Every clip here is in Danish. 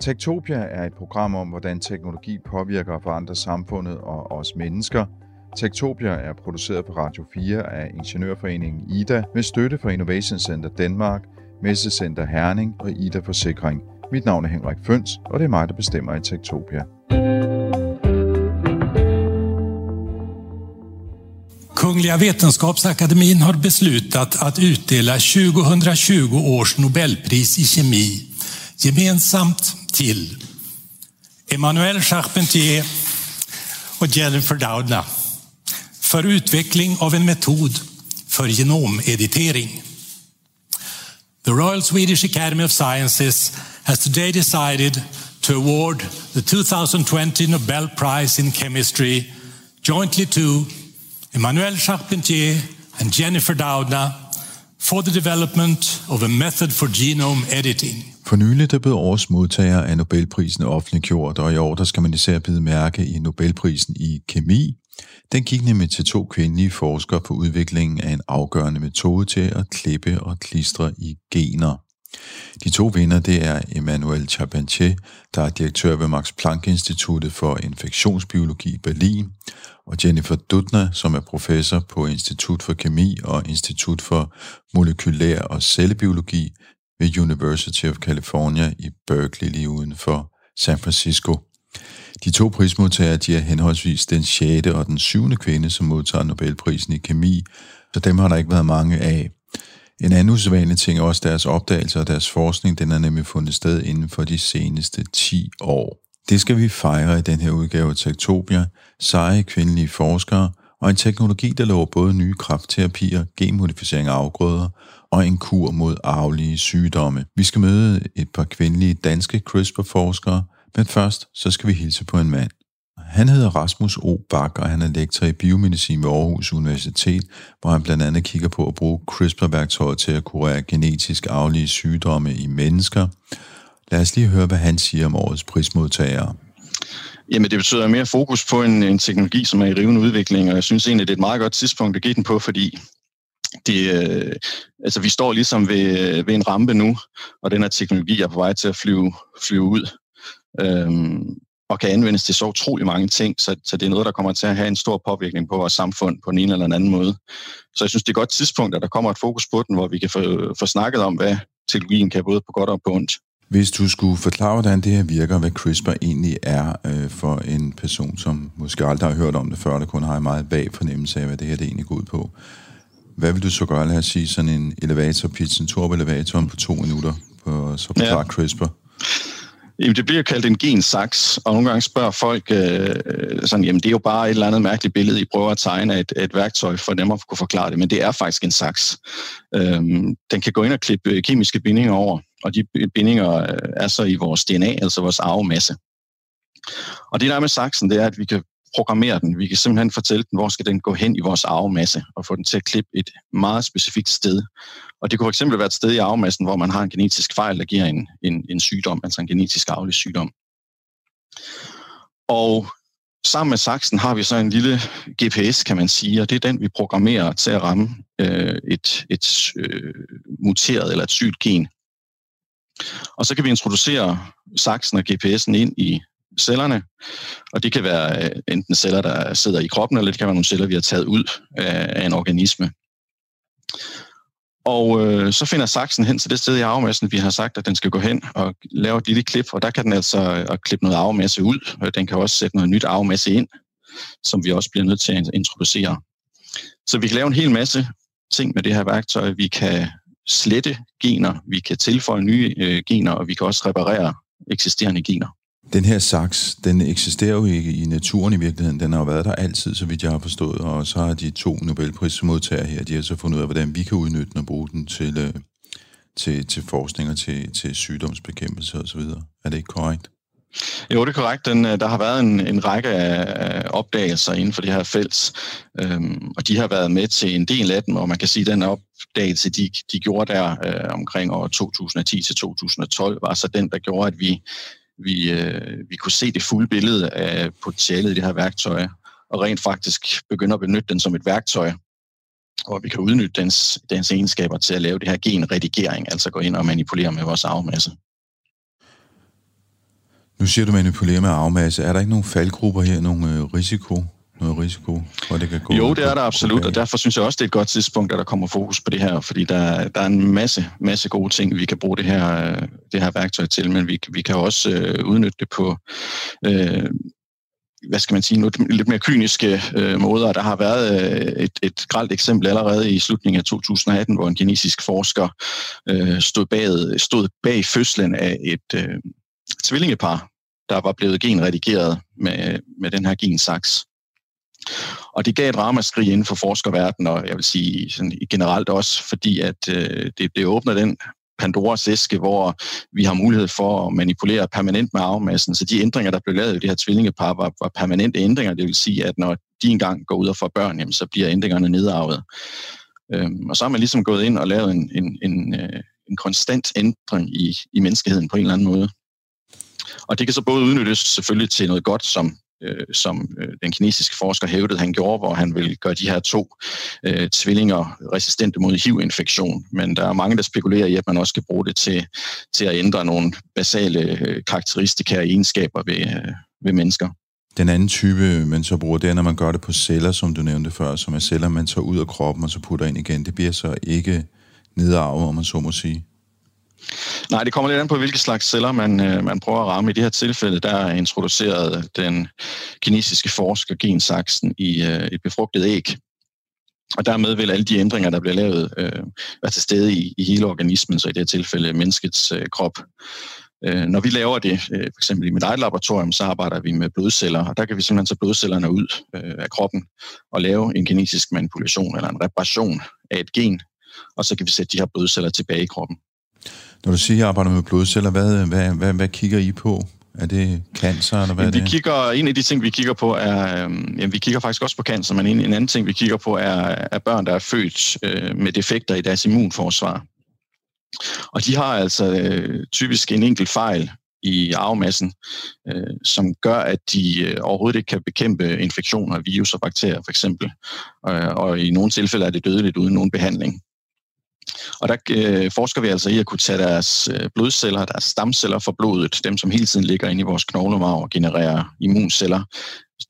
Tektopia er et program om, hvordan teknologi påvirker og forandrer samfundet og os mennesker. Tektopia er produceret på Radio 4 af Ingeniørforeningen IDA med støtte fra Innovation Center Danmark, Messecenter Herning og IDA Forsikring. Mit navn er Henrik Føns, og det er mig, der bestemmer i Tektopia. Kungliga Vetenskapsakademin har beslutat att utdela 2020 års Nobelpris i kemi gemensamt till Emmanuel Charpentier och Jennifer Doudna för utveckling av en metod för genomeditering. The Royal Swedish Academy of Sciences has today decided to award the 2020 Nobel Prize in Chemistry jointly to Emmanuel Charpentier and Jennifer Doudna for the development of a method for genome editing. For nylig der blev årets modtager af Nobelprisen offentliggjort, og i år der skal man især bide mærke i Nobelprisen i kemi. Den gik nemlig til to kvindelige forskere på udviklingen af en afgørende metode til at klippe og klistre i gener. De to vinder det er Emmanuel Charpentier, der er direktør ved Max Planck Instituttet for Infektionsbiologi i Berlin, og Jennifer Dudner, som er professor på Institut for Kemi og Institut for Molekylær og Cellebiologi ved University of California i Berkeley lige uden for San Francisco. De to prismodtagere de er henholdsvis den 6. og den 7. kvinde, som modtager Nobelprisen i kemi, så dem har der ikke været mange af. En anden usædvanlig ting er også deres opdagelser og deres forskning, den er nemlig fundet sted inden for de seneste 10 år. Det skal vi fejre i den her udgave af Tektopia, seje kvindelige forskere og en teknologi, der lover både nye kraftterapier, genmodificering af afgrøder og en kur mod arvelige sygdomme. Vi skal møde et par kvindelige danske CRISPR-forskere, men først så skal vi hilse på en mand. Han hedder Rasmus O. Bak, og han er lektor i biomedicin ved Aarhus Universitet, hvor han blandt andet kigger på at bruge CRISPR-værktøjet til at kurere genetisk arvelige sygdomme i mennesker. Lad os lige høre, hvad han siger om årets prismodtagere. Jamen, det betyder mere fokus på en, en teknologi, som er i rivende udvikling, og jeg synes egentlig, det er et meget godt tidspunkt at give den på, fordi det, øh, altså, vi står ligesom ved, øh, ved en rampe nu, og den her teknologi er på vej til at flyve, flyve ud. Øhm, og kan anvendes til så utrolig mange ting, så, så det er noget, der kommer til at have en stor påvirkning på vores samfund på en eller anden måde. Så jeg synes, det er et godt tidspunkt, at der kommer et fokus på den, hvor vi kan få, få snakket om, hvad teknologien kan både på godt og på ondt. Hvis du skulle forklare, hvordan det her virker, hvad CRISPR egentlig er øh, for en person, som måske aldrig har hørt om det før, der kun har en meget vag fornemmelse af, hvad det her det egentlig går ud på. Hvad vil du så gøre? Lad os sige sådan en elevator-pitch, en turbo-elevator på to minutter, på, så forklare ja. CRISPR. Jamen, det bliver kaldt en gensaks, og nogle gange spørger folk øh, sådan, jamen det er jo bare et eller andet mærkeligt billede, I prøver at tegne et, et værktøj for dem at kunne forklare det, men det er faktisk en saks. Øhm, den kan gå ind og klippe øh, kemiske bindinger over, og de bindinger øh, er så i vores DNA, altså vores arvemasse. Og det der er med saksen, det er, at vi kan programmere den. Vi kan simpelthen fortælle den, hvor skal den gå hen i vores arvemasse, og få den til at klippe et meget specifikt sted. Og det kunne fx være et sted i arvemassen, hvor man har en genetisk fejl, der giver en, en, en sygdom, altså en genetisk arvelig sygdom. Og sammen med saksen har vi så en lille GPS, kan man sige, og det er den, vi programmerer til at ramme øh, et, et øh, muteret eller et sygt gen. Og så kan vi introducere saksen og GPS'en ind i cellerne, og det kan være øh, enten celler, der sidder i kroppen, eller det kan være nogle celler, vi har taget ud af en organisme. Og øh, så finder saksen hen til det sted i arvemassen, vi har sagt, at den skal gå hen og lave et lille klip, og der kan den altså at klippe noget arvemasse ud. og Den kan også sætte noget nyt arvemasse ind, som vi også bliver nødt til at introducere. Så vi kan lave en hel masse ting med det her værktøj. Vi kan slette gener, vi kan tilføje nye øh, gener, og vi kan også reparere eksisterende gener. Den her saks, den eksisterer jo ikke i naturen i virkeligheden. Den har jo været der altid, så vidt jeg har forstået. Og så har de to Nobelprismodtagere her, de har så fundet ud af, hvordan vi kan udnytte den og bruge den til, øh, til, til forskning og til, til sygdomsbekæmpelse osv. Er det ikke korrekt? Jo, det er korrekt. Den, øh, der har været en, en række af opdagelser inden for det her felt, øhm, og de har været med til en del af dem, og man kan sige, at den opdagelse, de, de gjorde der øh, omkring år 2010 til 2012, var så den, der gjorde, at vi vi, øh, vi kunne se det fulde billede af potentialet i det her værktøj, og rent faktisk begynde at benytte den som et værktøj, og vi kan udnytte dens, dens egenskaber til at lave det her genredigering, altså gå ind og manipulere med vores arvemasse. Nu siger du manipulere med arvemasse. Er der ikke nogen faldgrupper her, nogen øh, risiko? Noget risiko, hvor det kan gå? Jo, det er der absolut, og derfor synes jeg også, det er et godt tidspunkt, at der kommer fokus på det her, fordi der, der er en masse, masse gode ting, vi kan bruge det her, det her værktøj til, men vi, vi kan også øh, udnytte det på øh, hvad skal man sige, noget, lidt mere kyniske øh, måder. Der har været øh, et, et gralt eksempel allerede i slutningen af 2018, hvor en kinesisk forsker øh, stod, bag, stod bag fødslen af et øh, tvillingepar, der var blevet genredigeret med, med den her gensaks. Og det gav et ramaskrig inden for forskerverdenen, og jeg vil sige sådan generelt også, fordi at øh, det, det åbner den Pandoras æske, hvor vi har mulighed for at manipulere permanent med arvemassen. Så de ændringer, der blev lavet i det her tvillingepar, var, var permanente ændringer. Det vil sige, at når de engang går ud og får børn, jamen, så bliver ændringerne nedarvet. Øhm, og så har man ligesom gået ind og lavet en, en, en, øh, en konstant ændring i, i menneskeheden på en eller anden måde. Og det kan så både udnyttes selvfølgelig til noget godt, som øh, som øh, den kinesiske forsker hævdede, han gjorde, hvor han vil gøre de her to øh, tvillinger resistente mod HIV-infektion. Men der er mange, der spekulerer i, at man også kan bruge det til, til at ændre nogle basale øh, karakteristika og egenskaber ved, øh, ved mennesker. Den anden type, man så bruger, det er, når man gør det på celler, som du nævnte før, som er celler, man tager ud af kroppen og så putter ind igen. Det bliver så ikke nedarvet, om man så må sige. Nej, det kommer lidt an på, hvilke slags celler man, øh, man prøver at ramme. I det her tilfælde, der er introduceret den kinesiske forsker gensaksen i øh, et befrugtet æg. Og dermed vil alle de ændringer, der bliver lavet, øh, være til stede i, i hele organismen, så i det her tilfælde menneskets øh, krop. Øh, når vi laver det, øh, for eksempel i mit eget laboratorium, så arbejder vi med blodceller, og der kan vi simpelthen tage blodcellerne ud øh, af kroppen og lave en genetisk manipulation eller en reparation af et gen, og så kan vi sætte de her blodceller tilbage i kroppen. Når du siger, at jeg arbejder med blodceller, hvad, hvad, hvad, hvad kigger I på? Er det cancer, eller hvad jamen, er det? Vi kigger, en af de ting, vi kigger på, er... Øh, jamen, vi kigger faktisk også på cancer, men en, en anden ting, vi kigger på, er, er børn, der er født øh, med defekter i deres immunforsvar. Og de har altså øh, typisk en enkelt fejl i arvemassen, øh, som gør, at de øh, overhovedet ikke kan bekæmpe infektioner, virus og bakterier for eksempel. Øh, og i nogle tilfælde er det dødeligt uden nogen behandling. Og der øh, forsker vi altså i at kunne tage deres øh, blodceller, deres stamceller fra blodet, dem som hele tiden ligger inde i vores knoglemarv og genererer immunceller.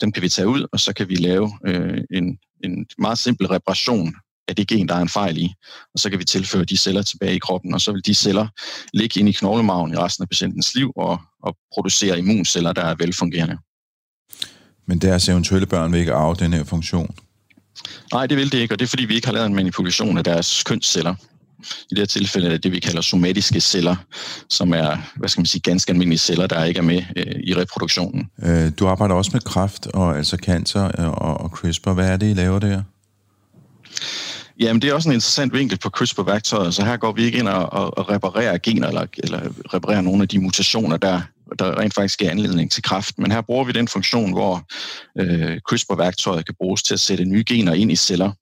Dem kan vi tage ud, og så kan vi lave øh, en, en meget simpel reparation af det gen, der er en fejl i. Og så kan vi tilføre de celler tilbage i kroppen, og så vil de celler ligge inde i knoglemarven i resten af patientens liv og, og producere immunceller, der er velfungerende. Men deres eventuelle børn vil ikke arve den her funktion? Nej, det vil det ikke, og det er fordi, vi ikke har lavet en manipulation af deres kønsceller. I det her tilfælde er det, vi kalder somatiske celler, som er hvad skal man sige, ganske almindelige celler, der ikke er med øh, i reproduktionen. Øh, du arbejder også med kræft og altså cancer og, og CRISPR. Hvad er det, I laver der? Jamen, det er også en interessant vinkel på CRISPR-værktøjet, så her går vi ikke ind og, og, og reparerer gener eller, eller reparerer nogle af de mutationer, der, der rent faktisk giver anledning til kræft. Men her bruger vi den funktion, hvor øh, CRISPR-værktøjet kan bruges til at sætte nye gener ind i celler.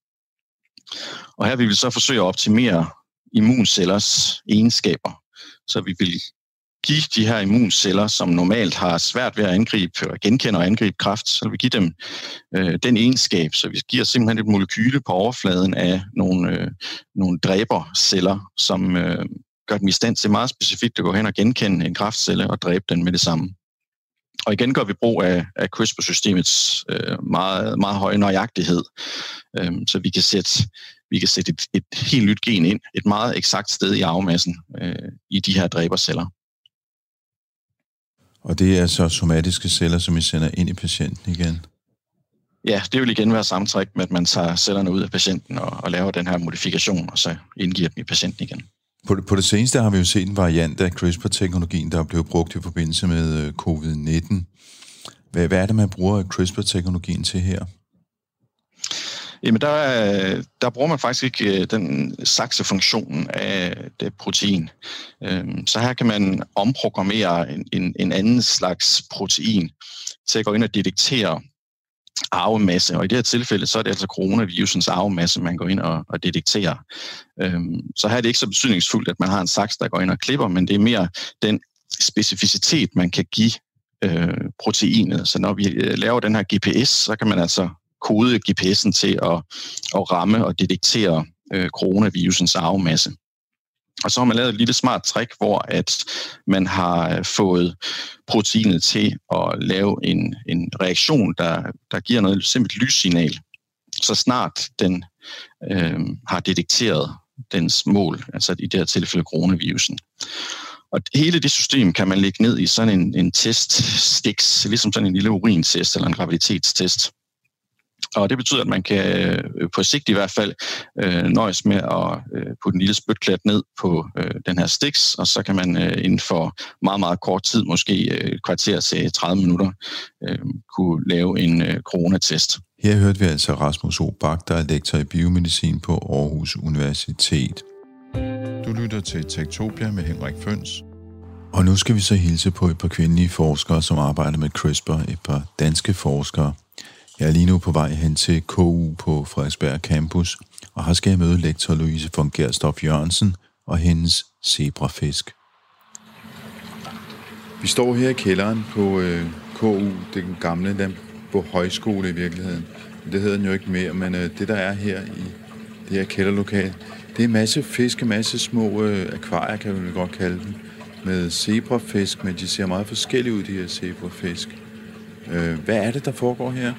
Og her vil vi så forsøge at optimere immuncellers egenskaber. Så vi vil give de her immunceller, som normalt har svært ved at angribe og genkende og angribe kræft, så vil vi give dem øh, den egenskab, så vi giver simpelthen et molekyle på overfladen af nogle, øh, nogle dræberceller, som øh, gør dem i stand til meget specifikt at gå hen og genkende en kræftcelle og dræbe den med det samme. Og igen gør vi brug af, af CRISPR-systemets øh, meget, meget høje nøjagtighed, øh, så vi kan sætte, vi kan sætte et, et helt nyt gen ind, et meget eksakt sted i arvemassen øh, i de her dræberceller. Og det er så somatiske celler, som I sender ind i patienten igen? Ja, det vil igen være sammentræk med, at man tager cellerne ud af patienten og, og laver den her modifikation, og så indgiver dem i patienten igen. På det, på det seneste har vi jo set en variant af CRISPR-teknologien, der er blevet brugt i forbindelse med øh, covid-19. Hvad, hvad er det, man bruger CRISPR-teknologien til her? Jamen, der, der bruger man faktisk ikke øh, den saksefunktion af det protein. Øhm, så her kan man omprogrammere en, en, en anden slags protein til at gå ind og detektere arvemasse, og i det her tilfælde, så er det altså coronavirusens arvemasse, man går ind og, og detekterer. Øhm, så her er det ikke så betydningsfuldt, at man har en saks, der går ind og klipper, men det er mere den specificitet, man kan give øh, proteinet. Så når vi øh, laver den her GPS, så kan man altså kode GPS'en til at, at ramme og detektere øh, coronavirusens arvemasse. Og så har man lavet et lille smart trick, hvor at man har øh, fået proteinet til at lave en, en reaktion, der, der giver noget simpelt lyssignal, så snart den øh, har detekteret dens mål, altså i det her tilfælde coronavirusen. Og hele det system kan man lægge ned i sådan en, en teststiks, ligesom sådan en lille urintest eller en graviditetstest. Og det betyder, at man kan øh, på sigt i hvert fald øh, nøjes med at øh, putte en lille spytklat ned på øh, den her stiks, og så kan man øh, inden for meget, meget kort tid, måske øh, kvarter til 30 minutter, øh, kunne lave en øh, coronatest. Her hørte vi altså Rasmus O. Bak, der er lektor i biomedicin på Aarhus Universitet. Du lytter til Tektopia med Henrik Føns. Og nu skal vi så hilse på et par kvindelige forskere, som arbejder med CRISPR, et par danske forskere. Jeg er lige nu på vej hen til KU på Frederiksberg Campus, og har skal jeg møde lektor Louise von Gerstorff Jørgensen og hendes zebrafisk. Vi står her i kælderen på øh, KU, den gamle den på højskole i virkeligheden. Det hedder den jo ikke mere, men øh, det der er her i det her kælderlokale, det er en masse fisk, en masse små øh, akvarier, kan vi godt kalde dem, med zebrafisk, men de ser meget forskellige ud, de her zebrafisk. Øh, hvad er det, der foregår her?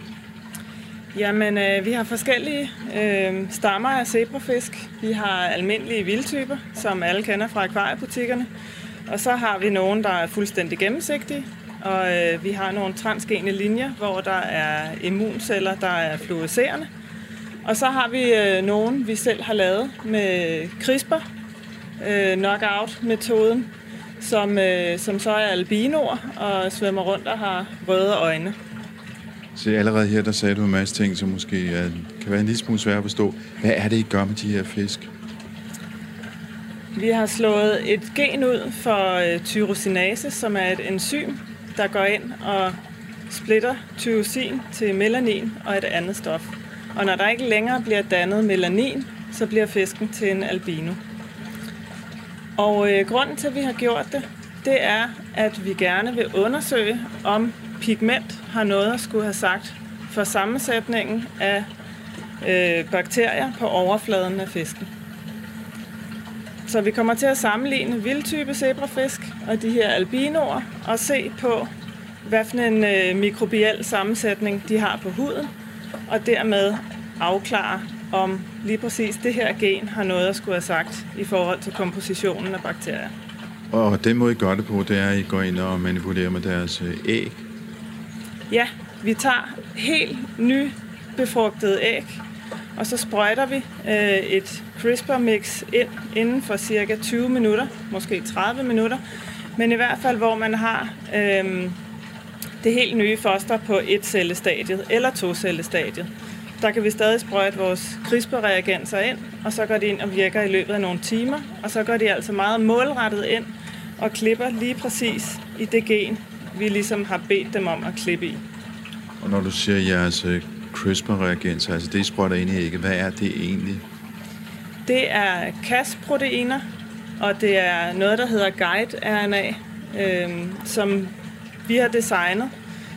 Jamen, øh, vi har forskellige øh, stammer af zebrafisk. Vi har almindelige vildtyper, som alle kender fra akvariebutikkerne. Og så har vi nogle, der er fuldstændig gennemsigtige. Og øh, vi har nogle transgene linjer, hvor der er immunceller, der er fluorescerende. Og så har vi øh, nogen, vi selv har lavet med CRISPR, øh, knockout-metoden, som, øh, som så er albinoer og svømmer rundt og har røde øjne. Så allerede her, der sagde du en masse ting, som måske er, kan være en lille smule svært at forstå. Hvad er det, I gør med de her fisk? Vi har slået et gen ud for øh, tyrosinase, som er et enzym, der går ind og splitter tyrosin til melanin og et andet stof. Og når der ikke længere bliver dannet melanin, så bliver fisken til en albino. Og øh, grunden til, at vi har gjort det, det er, at vi gerne vil undersøge, om pigment har noget at skulle have sagt for sammensætningen af øh, bakterier på overfladen af fisken. Så vi kommer til at sammenligne vildtype zebrafisk og de her albinoer og se på, hvad for en øh, mikrobiel sammensætning de har på huden, og dermed afklare, om lige præcis det her gen har noget at skulle have sagt i forhold til kompositionen af bakterier. Og den måde, I gør det på, det er, at I går ind og manipulerer med deres øh, æg? Ja, vi tager helt nybefrugtede æg, og så sprøjter vi øh, et CRISPR-mix ind inden for cirka 20 minutter, måske 30 minutter, men i hvert fald, hvor man har øh, det helt nye foster på et cellestadiet eller to cellestadiet. Der kan vi stadig sprøjte vores CRISPR-reagenser ind, og så går de ind og virker i løbet af nogle timer, og så går de altså meget målrettet ind og klipper lige præcis i det gen, vi ligesom har bedt dem om at klippe i. Og når du siger jeres øh, CRISPR-reagenser, altså det, I sprøjter ind i ægget, hvad er det egentlig? Det er Cas-proteiner, og det er noget, der hedder guide-RNA, øh, som vi har designet,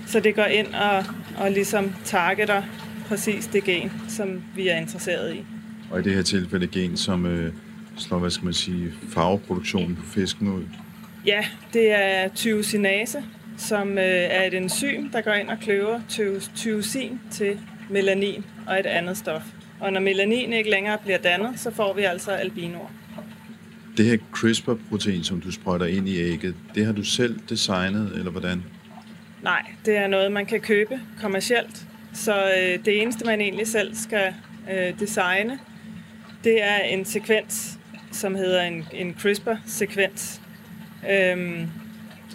så det går ind og, og ligesom targeter præcis det gen, som vi er interesseret i. Og i det her tilfælde gen, som øh, slår, hvad skal man sige, farveproduktionen på fisken ud? Ja, det er tyrosinase, som øh, er et enzym, der går ind og kløver tyrosin til melanin og et andet stof. Og når melanin ikke længere bliver dannet, så får vi altså albinoer. Det her CRISPR-protein, som du sprøjter ind i ægget, det har du selv designet, eller hvordan? Nej, det er noget, man kan købe kommercielt. Så øh, det eneste, man egentlig selv skal øh, designe, det er en sekvens, som hedder en, en CRISPR-sekvens, øhm,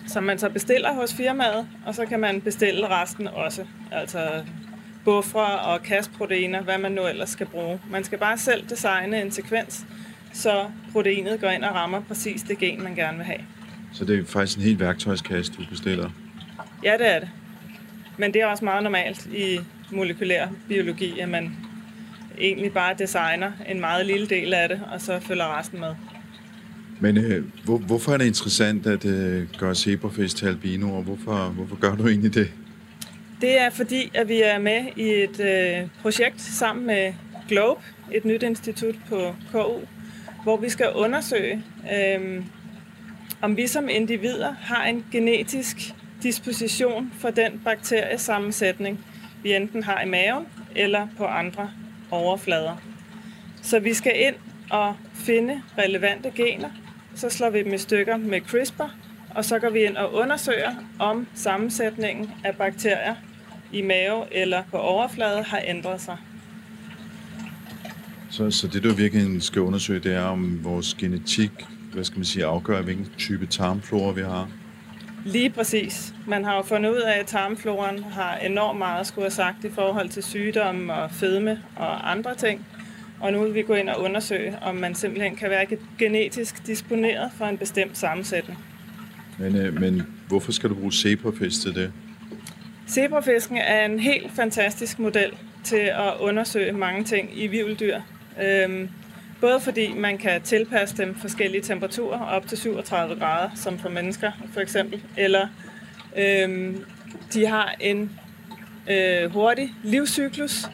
som man så bestiller hos firmaet, og så kan man bestille resten også. Altså buffre og kastproteiner, hvad man nu ellers skal bruge. Man skal bare selv designe en sekvens, så proteinet går ind og rammer præcis det gen, man gerne vil have. Så det er faktisk en helt værktøjskasse, du bestiller? Ja, det er det. Men det er også meget normalt i molekylær biologi, at man egentlig bare designer en meget lille del af det, og så følger resten med. Men øh, hvor, hvorfor er det interessant at øh, gøre zebrafisk til albinoer? Hvorfor, hvorfor gør du egentlig det? Det er fordi, at vi er med i et øh, projekt sammen med Globe, et nyt institut på KU, hvor vi skal undersøge, øh, om vi som individer har en genetisk disposition for den bakteriesammensætning, vi enten har i maven eller på andre overflader. Så vi skal ind og finde relevante gener, så slår vi dem i stykker med CRISPR, og så går vi ind og undersøger, om sammensætningen af bakterier i mave eller på overflade har ændret sig. Så, så det, du virkelig skal undersøge, det er, om vores genetik, hvad skal man sige, afgør, hvilken type tarmflora vi har? Lige præcis. Man har jo fundet ud af, at tarmfloren har enormt meget skulle have sagt i forhold til sygdomme og fedme og andre ting. Og nu vil vi gå ind og undersøge, om man simpelthen kan være genetisk disponeret for en bestemt sammensætning. Men, øh, men hvorfor skal du bruge zebrafisk til det? Zebrafisken er en helt fantastisk model til at undersøge mange ting i vivldyr. Øhm, både fordi man kan tilpasse dem forskellige temperaturer, op til 37 grader, som for mennesker for eksempel, eller øhm, de har en øh, hurtig livscyklus.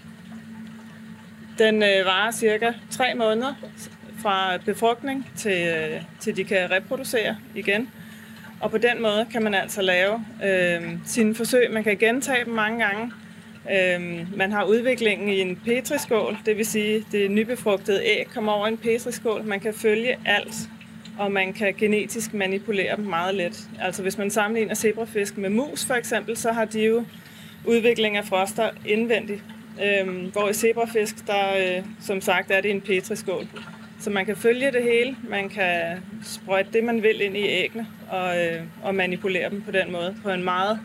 Den øh, varer cirka 3 måneder fra befrugtning til, øh, til de kan reproducere igen. Og på den måde kan man altså lave øh, sine forsøg. Man kan gentage dem mange gange. Øh, man har udviklingen i en petriskål, det vil sige, det nybefrugtede æg kommer over en petriskål. Man kan følge alt, og man kan genetisk manipulere dem meget let. Altså hvis man sammenligner zebrafisk med mus for eksempel, så har de jo udvikling af froster indvendigt. Øhm, hvor i zebrafisk, der øh, som sagt er det en petriskål. Så man kan følge det hele, man kan sprøjte det, man vil ind i æggene og, øh, og manipulere dem på den måde, på en meget,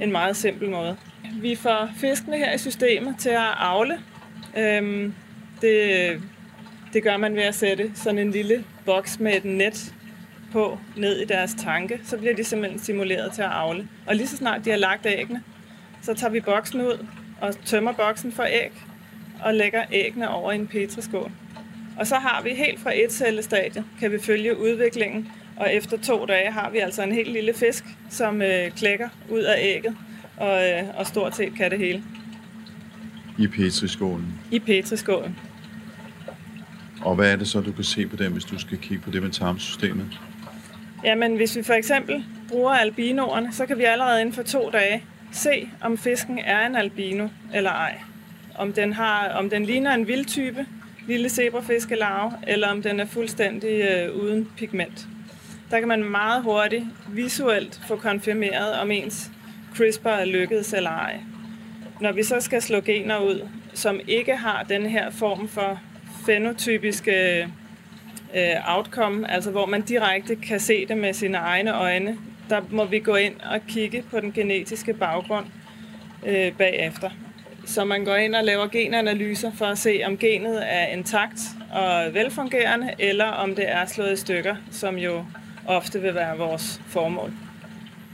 en meget simpel måde. Vi får fiskene her i systemet til at avle. Øhm, det, det gør man ved at sætte sådan en lille boks med et net på ned i deres tanke. Så bliver de simpelthen simuleret til at avle. Og lige så snart de har lagt æggene, så tager vi boksen ud og tømmer boksen for æg og lægger æggene over i en petriskål. Og så har vi helt fra et cellestadie, kan vi følge udviklingen, og efter to dage har vi altså en helt lille fisk, som øh, klækker ud af ægget, og, øh, og stort set kan det hele. I petriskålen? I petriskålen. Og hvad er det så, du kan se på dem, hvis du skal kigge på det med tarmsystemet? Jamen, hvis vi for eksempel bruger albinoerne, så kan vi allerede inden for to dage se, om fisken er en albino eller ej. Om den, har, om den ligner en vildtype, lille zebrafiskelarve, eller om den er fuldstændig øh, uden pigment. Der kan man meget hurtigt visuelt få konfirmeret, om ens CRISPR er lykkedes eller ej. Når vi så skal slå gener ud, som ikke har den her form for fenotypiske øh, outcome, altså hvor man direkte kan se det med sine egne øjne, der må vi gå ind og kigge på den genetiske baggrund øh, bagefter. Så man går ind og laver genanalyser for at se, om genet er intakt og velfungerende, eller om det er slået i stykker, som jo ofte vil være vores formål.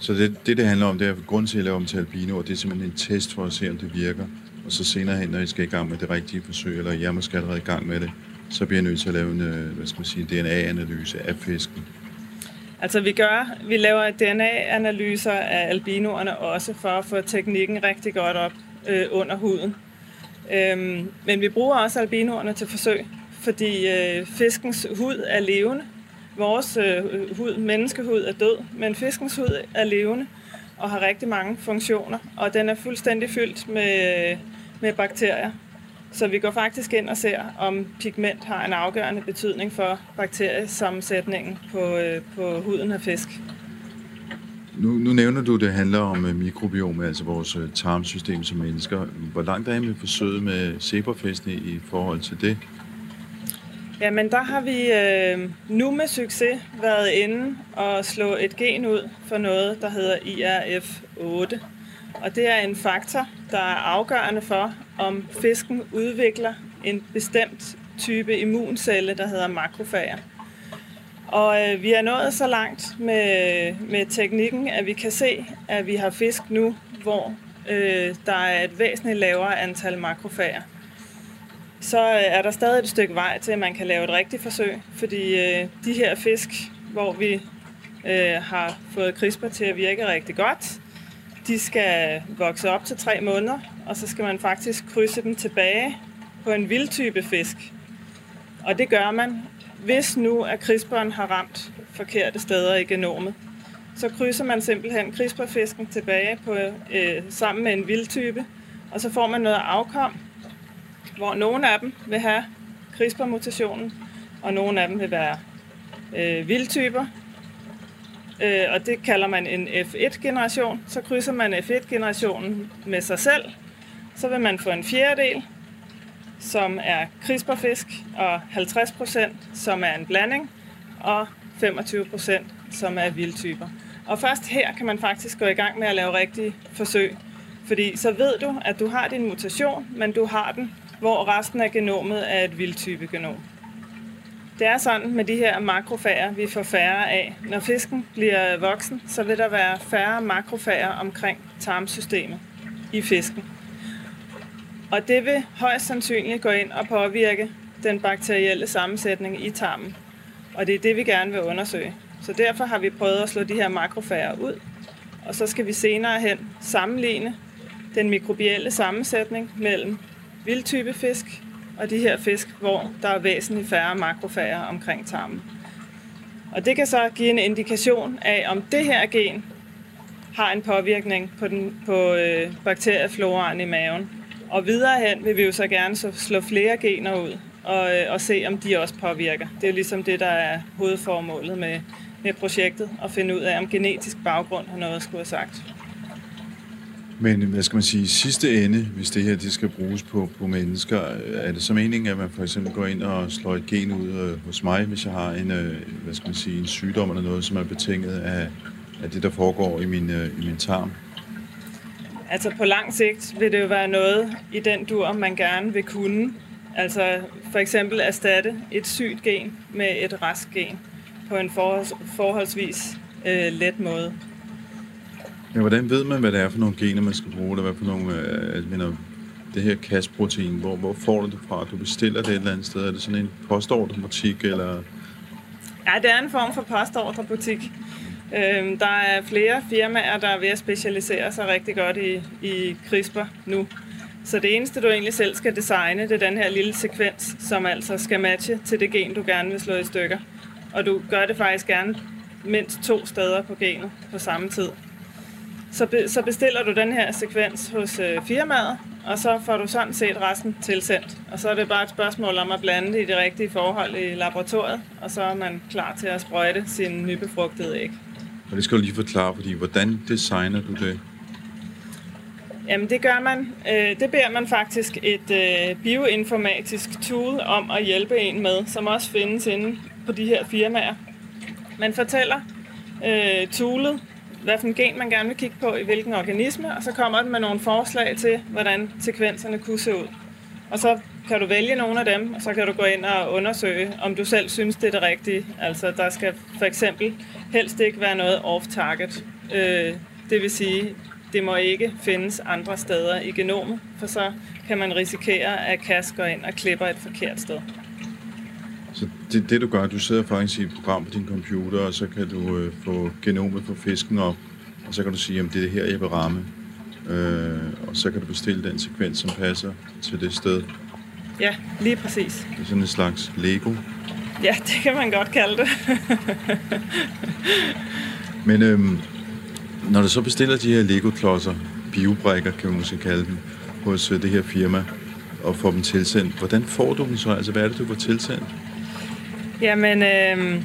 Så det, det, det handler om, det er grund til at lave om til albino, og det er simpelthen en test for at se, om det virker. Og så senere hen, når I skal i gang med det rigtige forsøg, eller jeg måske allerede i gang med det, så bliver jeg nødt til at lave en øh, hvad skal man sige, DNA-analyse af fisken. Altså vi gør, vi laver DNA-analyser af albinoerne også for at få teknikken rigtig godt op øh, under huden. Øhm, men vi bruger også albinoerne til forsøg, fordi øh, fiskens hud er levende. Vores øh, hud, menneskehud, er død, men fiskens hud er levende og har rigtig mange funktioner, og den er fuldstændig fyldt med, med bakterier. Så vi går faktisk ind og ser, om pigment har en afgørende betydning for bakteriesammensætningen på, øh, på huden af fisk. Nu, nu nævner du, at det handler om uh, mikrobiome, altså vores uh, tarmsystem som mennesker. Hvor langt er I med forsøget med zebrafæstene i forhold til det? Jamen, der har vi øh, nu med succes været inde og slå et gen ud for noget, der hedder IRF8. Og det er en faktor, der er afgørende for, om fisken udvikler en bestemt type immuncelle, der hedder makrofager. Og øh, vi er nået så langt med, med teknikken, at vi kan se, at vi har fisk nu, hvor øh, der er et væsentligt lavere antal makrofager. Så øh, er der stadig et stykke vej til, at man kan lave et rigtigt forsøg, fordi øh, de her fisk, hvor vi øh, har fået CRISPR til at virke rigtig godt, de skal vokse op til tre måneder, og så skal man faktisk krydse dem tilbage på en vildtype fisk. Og det gør man hvis nu at CRISPR'en har ramt forkerte steder i genomet, så krydser man simpelthen CRISPR-fisken tilbage på, øh, sammen med en vildtype, og så får man noget afkom, hvor nogle af dem vil have CRISPR-mutationen, og nogle af dem vil være øh, vildtyper. Øh, og det kalder man en F1-generation. Så krydser man F1-generationen med sig selv. Så vil man få en fjerdedel, som er CRISPR-fisk, og 50%, som er en blanding, og 25%, som er vildtyper. Og først her kan man faktisk gå i gang med at lave rigtige forsøg. Fordi så ved du, at du har din mutation, men du har den, hvor resten af genomet er et vildtype genom. Det er sådan med de her makrofager, vi får færre af. Når fisken bliver voksen, så vil der være færre makrofager omkring tarmsystemet i fisken. Og det vil højst sandsynligt gå ind og påvirke den bakterielle sammensætning i tarmen. Og det er det, vi gerne vil undersøge. Så derfor har vi prøvet at slå de her makrofager ud, og så skal vi senere hen sammenligne den mikrobielle sammensætning mellem vildtype fisk og de her fisk, hvor der er væsentligt færre makrofager omkring tarmen. Og det kan så give en indikation af, om det her gen har en påvirkning på, den, på øh, bakteriefloraen i maven. Og videre hen vil vi jo så gerne så slå flere gener ud og, øh, og se, om de også påvirker. Det er jo ligesom det, der er hovedformålet med, med projektet, at finde ud af, om genetisk baggrund har noget at skulle have sagt. Men hvad skal man sige, sidste ende, hvis det her det skal bruges på, på mennesker, er det så meningen, at man for eksempel går ind og slår et gen ud øh, hos mig, hvis jeg har en, øh, hvad skal man sige, en sygdom eller noget, som er betinget af, af det, der foregår i min, øh, i min tarm? Altså på lang sigt vil det jo være noget i den dur, man gerne vil kunne. Altså for eksempel erstatte et sygt gen med et rask gen på en forholdsvis øh, let måde. Men hvordan ved man, hvad det er for nogle gener, man skal bruge, eller hvad for nogle, øh, jeg mener, det her Cas-protein, hvor, hvor får du det fra? Du bestiller det et eller andet sted? Er det sådan en postordrebutik, eller? Ja, det er en form for postordrebutik. Øhm, der er flere firmaer, der er ved at specialisere sig rigtig godt i, i CRISPR nu. Så det eneste, du egentlig selv skal designe, det er den her lille sekvens, som altså skal matche til det gen, du gerne vil slå i stykker. Og du gør det faktisk gerne mindst to steder på genet på samme tid. Så, be, så bestiller du den her sekvens hos øh, firmaet, og så får du sådan set resten tilsendt. Og så er det bare et spørgsmål om at blande det i de rigtige forhold i laboratoriet, og så er man klar til at sprøjte sin nybefrugtede æg. Og det skal du lige forklare, fordi hvordan designer du det? Jamen det gør man. Øh, det beder man faktisk et øh, bioinformatisk tool om at hjælpe en med, som også findes inde på de her firmaer. Man fortæller toolet, hvad for en gen man gerne vil kigge på i hvilken organisme, og så kommer den med nogle forslag til, hvordan sekvenserne kunne se ud. Og så kan du vælge nogle af dem, og så kan du gå ind og undersøge, om du selv synes, det er det rigtige. Altså, der skal for eksempel helst ikke være noget off-target. Øh, det vil sige, det må ikke findes andre steder i genomet, for så kan man risikere, at KAS går ind og klipper et forkert sted. Så det, det du gør, du sidder faktisk i et program på din computer, og så kan du øh, få genomet på fisken op, og så kan du sige, at det er det her, jeg vil ramme. Øh, og så kan du bestille den sekvens, som passer til det sted. Ja, lige præcis. Det er sådan en slags Lego. Ja, det kan man godt kalde det. Men øhm, når du så bestiller de her Lego-klodser, biobrikker kan man måske kalde dem, hos øh, det her firma, og får dem tilsendt, hvordan får du dem så? Altså, hvad er det, du får tilsendt? Jamen, øh,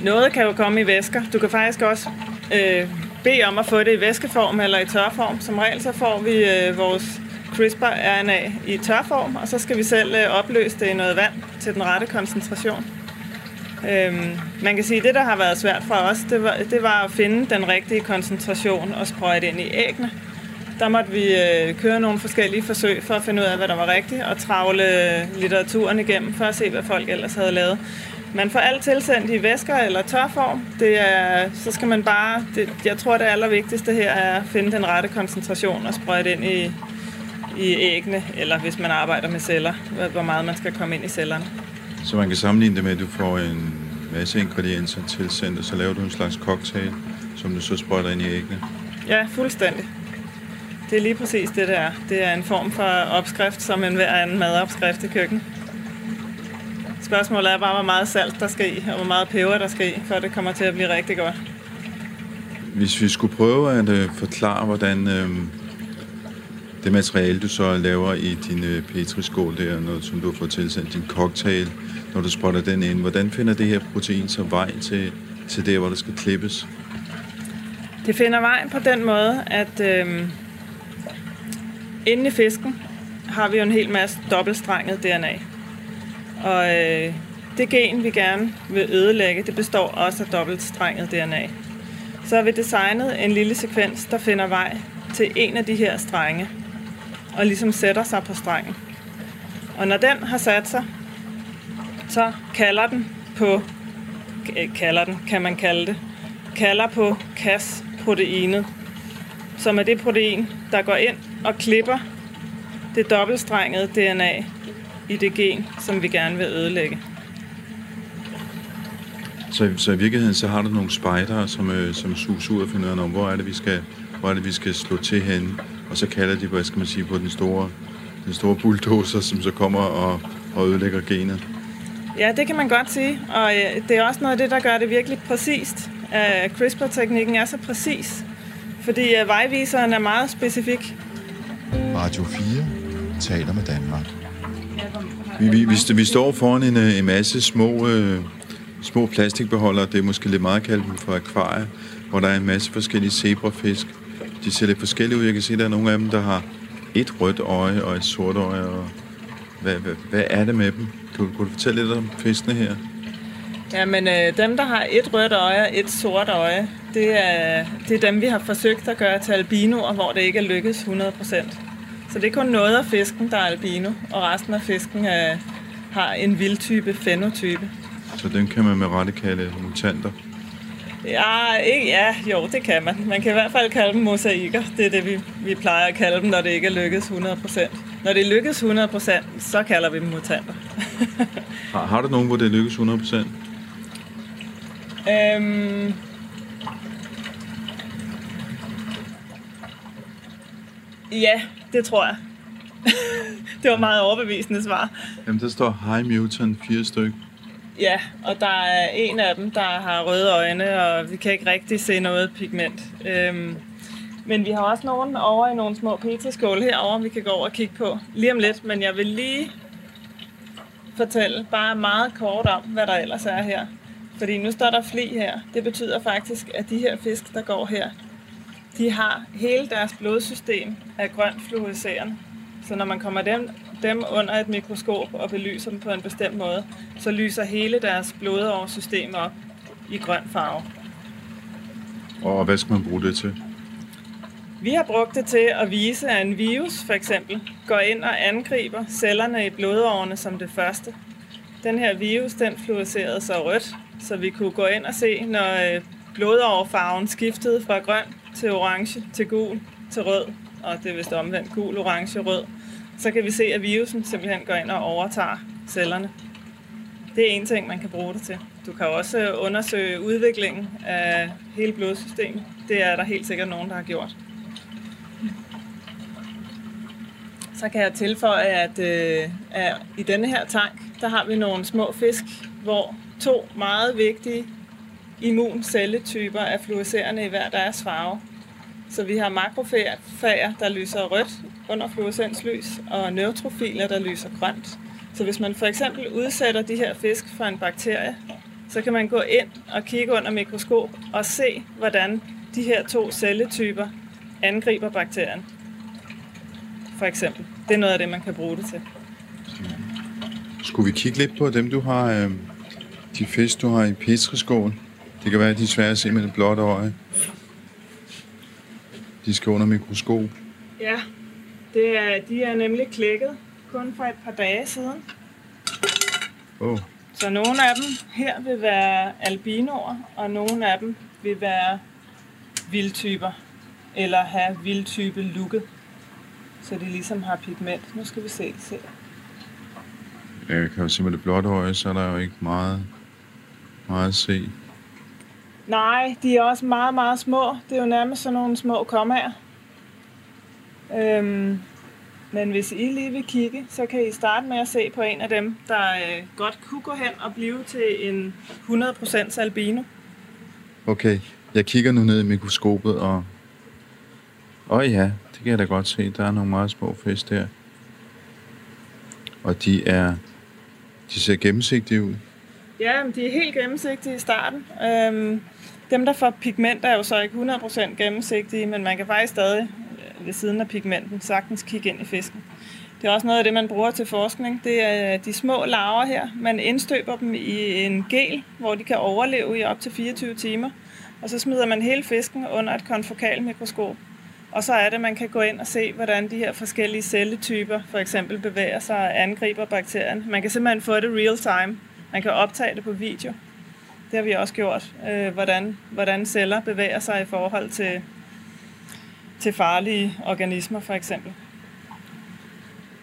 noget kan jo komme i væsker. Du kan faktisk også øh, bede om at få det i væskeform eller i tørform. Som regel så får vi øh, vores CRISPR-RNA i tørform, og så skal vi selv øh, opløse det i noget vand til den rette koncentration. Øhm, man kan sige, at det, der har været svært for os, det var, det var at finde den rigtige koncentration og sprøjte ind i æggene. Der måtte vi øh, køre nogle forskellige forsøg for at finde ud af, hvad der var rigtigt, og travle litteraturen igennem for at se, hvad folk ellers havde lavet. Man får alt tilsendt i væsker eller tørform. Det er, så skal man bare, det, jeg tror det allervigtigste her er at finde den rette koncentration og sprøjte ind i, i æggene, eller hvis man arbejder med celler, hvor meget man skal komme ind i cellerne. Så man kan sammenligne det med, at du får en masse ingredienser tilsendt, og så laver du en slags cocktail, som du så sprøjter ind i æggene? Ja, fuldstændig. Det er lige præcis det, der er. Det er en form for opskrift, som en hver anden madopskrift i køkken Spørgsmålet er bare, hvor meget salt der skal i, og hvor meget peber der skal i, for det kommer til at blive rigtig godt. Hvis vi skulle prøve at øh, forklare, hvordan øh, det materiale, du så laver i din øh, petriskål der, noget, som du har fået tilsendt, din cocktail, når du spotter den ind, hvordan finder det her protein så vej til, til der, hvor der skal klippes? Det finder vej på den måde, at øh, inde i fisken har vi jo en hel masse dobbeltstrenget DNA. Og øh, det gen, vi gerne vil ødelægge, det består også af dobbeltstrenget DNA. Så har vi designet en lille sekvens, der finder vej til en af de her strenge, og ligesom sætter sig på strengen. Og når den har sat sig, så kalder den på, eh, kalder den, kan man kalde det, kalder på Cas-proteinet, som er det protein, der går ind og klipper det dobbeltstrengede DNA i det gen, som vi gerne vil ødelægge. Så, så i virkeligheden så har du nogle spejdere, som, øh, som suger ud og finder ud af, hvor er det, vi skal, hvor er det, vi skal slå til hen, og så kalder de, hvad skal man sige, på den store, den store bulldozer, som så kommer og, og ødelægger genet. Ja, det kan man godt sige, og øh, det er også noget af det, der gør det virkelig præcist. Uh, CRISPR-teknikken er så præcis, fordi uh, vejviseren er meget specifik. Radio 4 taler med Danmark. Vi, vi, vi, vi står foran en, øh, en masse små, øh, små plastikbeholdere. Det er måske lidt meget kaldt dem for akvarier, hvor der er en masse forskellige zebrafisk. De ser lidt forskellige ud. Jeg kan se, at der er nogle af dem, der har et rødt øje og et sort øje. Og hvad, hvad, hvad er det med dem? Kan du, kan du fortælle lidt om fiskene her? Jamen, øh, dem, der har et rødt øje og et sort øje, det er, det er dem, vi har forsøgt at gøre til albinoer, hvor det ikke er lykkedes 100 procent. Så det er kun noget af fisken, der er albino, og resten af fisken er, har en vildtype fenotype. Så den kan man med rette kalde mutanter? Ja, ikke, ja, jo, det kan man. Man kan i hvert fald kalde dem mosaikker. Det er det, vi, vi plejer at kalde dem, når det ikke er lykkedes 100%. Når det lykkedes 100%, så kalder vi dem mutanter. har, har du nogen, hvor det lykkedes 100%? Øhm, ja, det tror jeg. det var meget overbevisende svar. Jamen, der står High Mutant fire stykker. Ja, og der er en af dem, der har røde øjne, og vi kan ikke rigtig se noget pigment. Øhm, men vi har også nogen over i nogle små petriskåle herover, vi kan gå over og kigge på lige om lidt. Men jeg vil lige fortælle bare meget kort om, hvad der ellers er her. Fordi nu står der fli her. Det betyder faktisk, at de her fisk, der går her, de har hele deres blodsystem af grønt fluorescerende. Så når man kommer dem, dem under et mikroskop og belyser dem på en bestemt måde, så lyser hele deres blodårssystem op i grøn farve. Og hvad skal man bruge det til? Vi har brugt det til at vise, at en virus for eksempel går ind og angriber cellerne i blodårene som det første. Den her virus, den fluorescerede så rødt, så vi kunne gå ind og se, når øh, blodårfarven skiftede fra grøn til orange, til gul, til rød, og det er vist omvendt gul, orange, rød, så kan vi se, at virusen simpelthen går ind og overtager cellerne. Det er en ting, man kan bruge det til. Du kan også øh, undersøge udviklingen af hele blodsystemet. Det er der helt sikkert nogen, der har gjort. Så kan jeg tilføje, at, øh, at i denne her tank, der har vi nogle små fisk, hvor to meget vigtige immuncelletyper er fluorescerende i hver deres farve. Så vi har makrofager, der lyser rødt under fluorescenslys, og neutrofiler, der lyser grønt. Så hvis man for eksempel udsætter de her fisk for en bakterie, så kan man gå ind og kigge under mikroskop og se, hvordan de her to celletyper angriber bakterien. For eksempel. Det er noget af det, man kan bruge det til. Skulle vi kigge lidt på dem, du har, øh, de fisk, du har i petriskålen? Det kan være, at de er svære at se med det blotte øje. De skal under mikroskop. Ja, det er, de er nemlig klækket kun for et par dage siden. Oh. Så nogle af dem her vil være albinoer, og nogle af dem vil være vildtyper, eller have vildtype lukket. Så de ligesom har pigment. Nu skal vi se. se. Jeg kan jo se med det blotte øje, så er der jo ikke meget, meget at se. Nej, de er også meget, meget små. Det er jo nærmest sådan nogle små kommaer. Øhm, Men hvis I lige vil kigge, så kan I starte med at se på en af dem, der øh, godt kunne gå hen og blive til en 100% albino. Okay, jeg kigger nu ned i mikroskopet, og... Åh oh ja, det kan jeg da godt se. Der er nogle meget små fisk der. Og de er... De ser gennemsigtige ud. Ja, de er helt gennemsigtige i starten. Øhm, dem, der får pigment, er jo så ikke 100% gennemsigtige, men man kan faktisk stadig øh, ved siden af pigmenten sagtens kigge ind i fisken. Det er også noget af det, man bruger til forskning. Det er øh, de små larver her. Man indstøber dem i en gel, hvor de kan overleve i op til 24 timer. Og så smider man hele fisken under et konfokalmikroskop. Og så er det, at man kan gå ind og se, hvordan de her forskellige celletyper for eksempel bevæger sig og angriber bakterien. Man kan simpelthen få det real time. Man kan optage det på video. Det har vi også gjort, øh, hvordan, hvordan celler bevæger sig i forhold til, til farlige organismer for eksempel.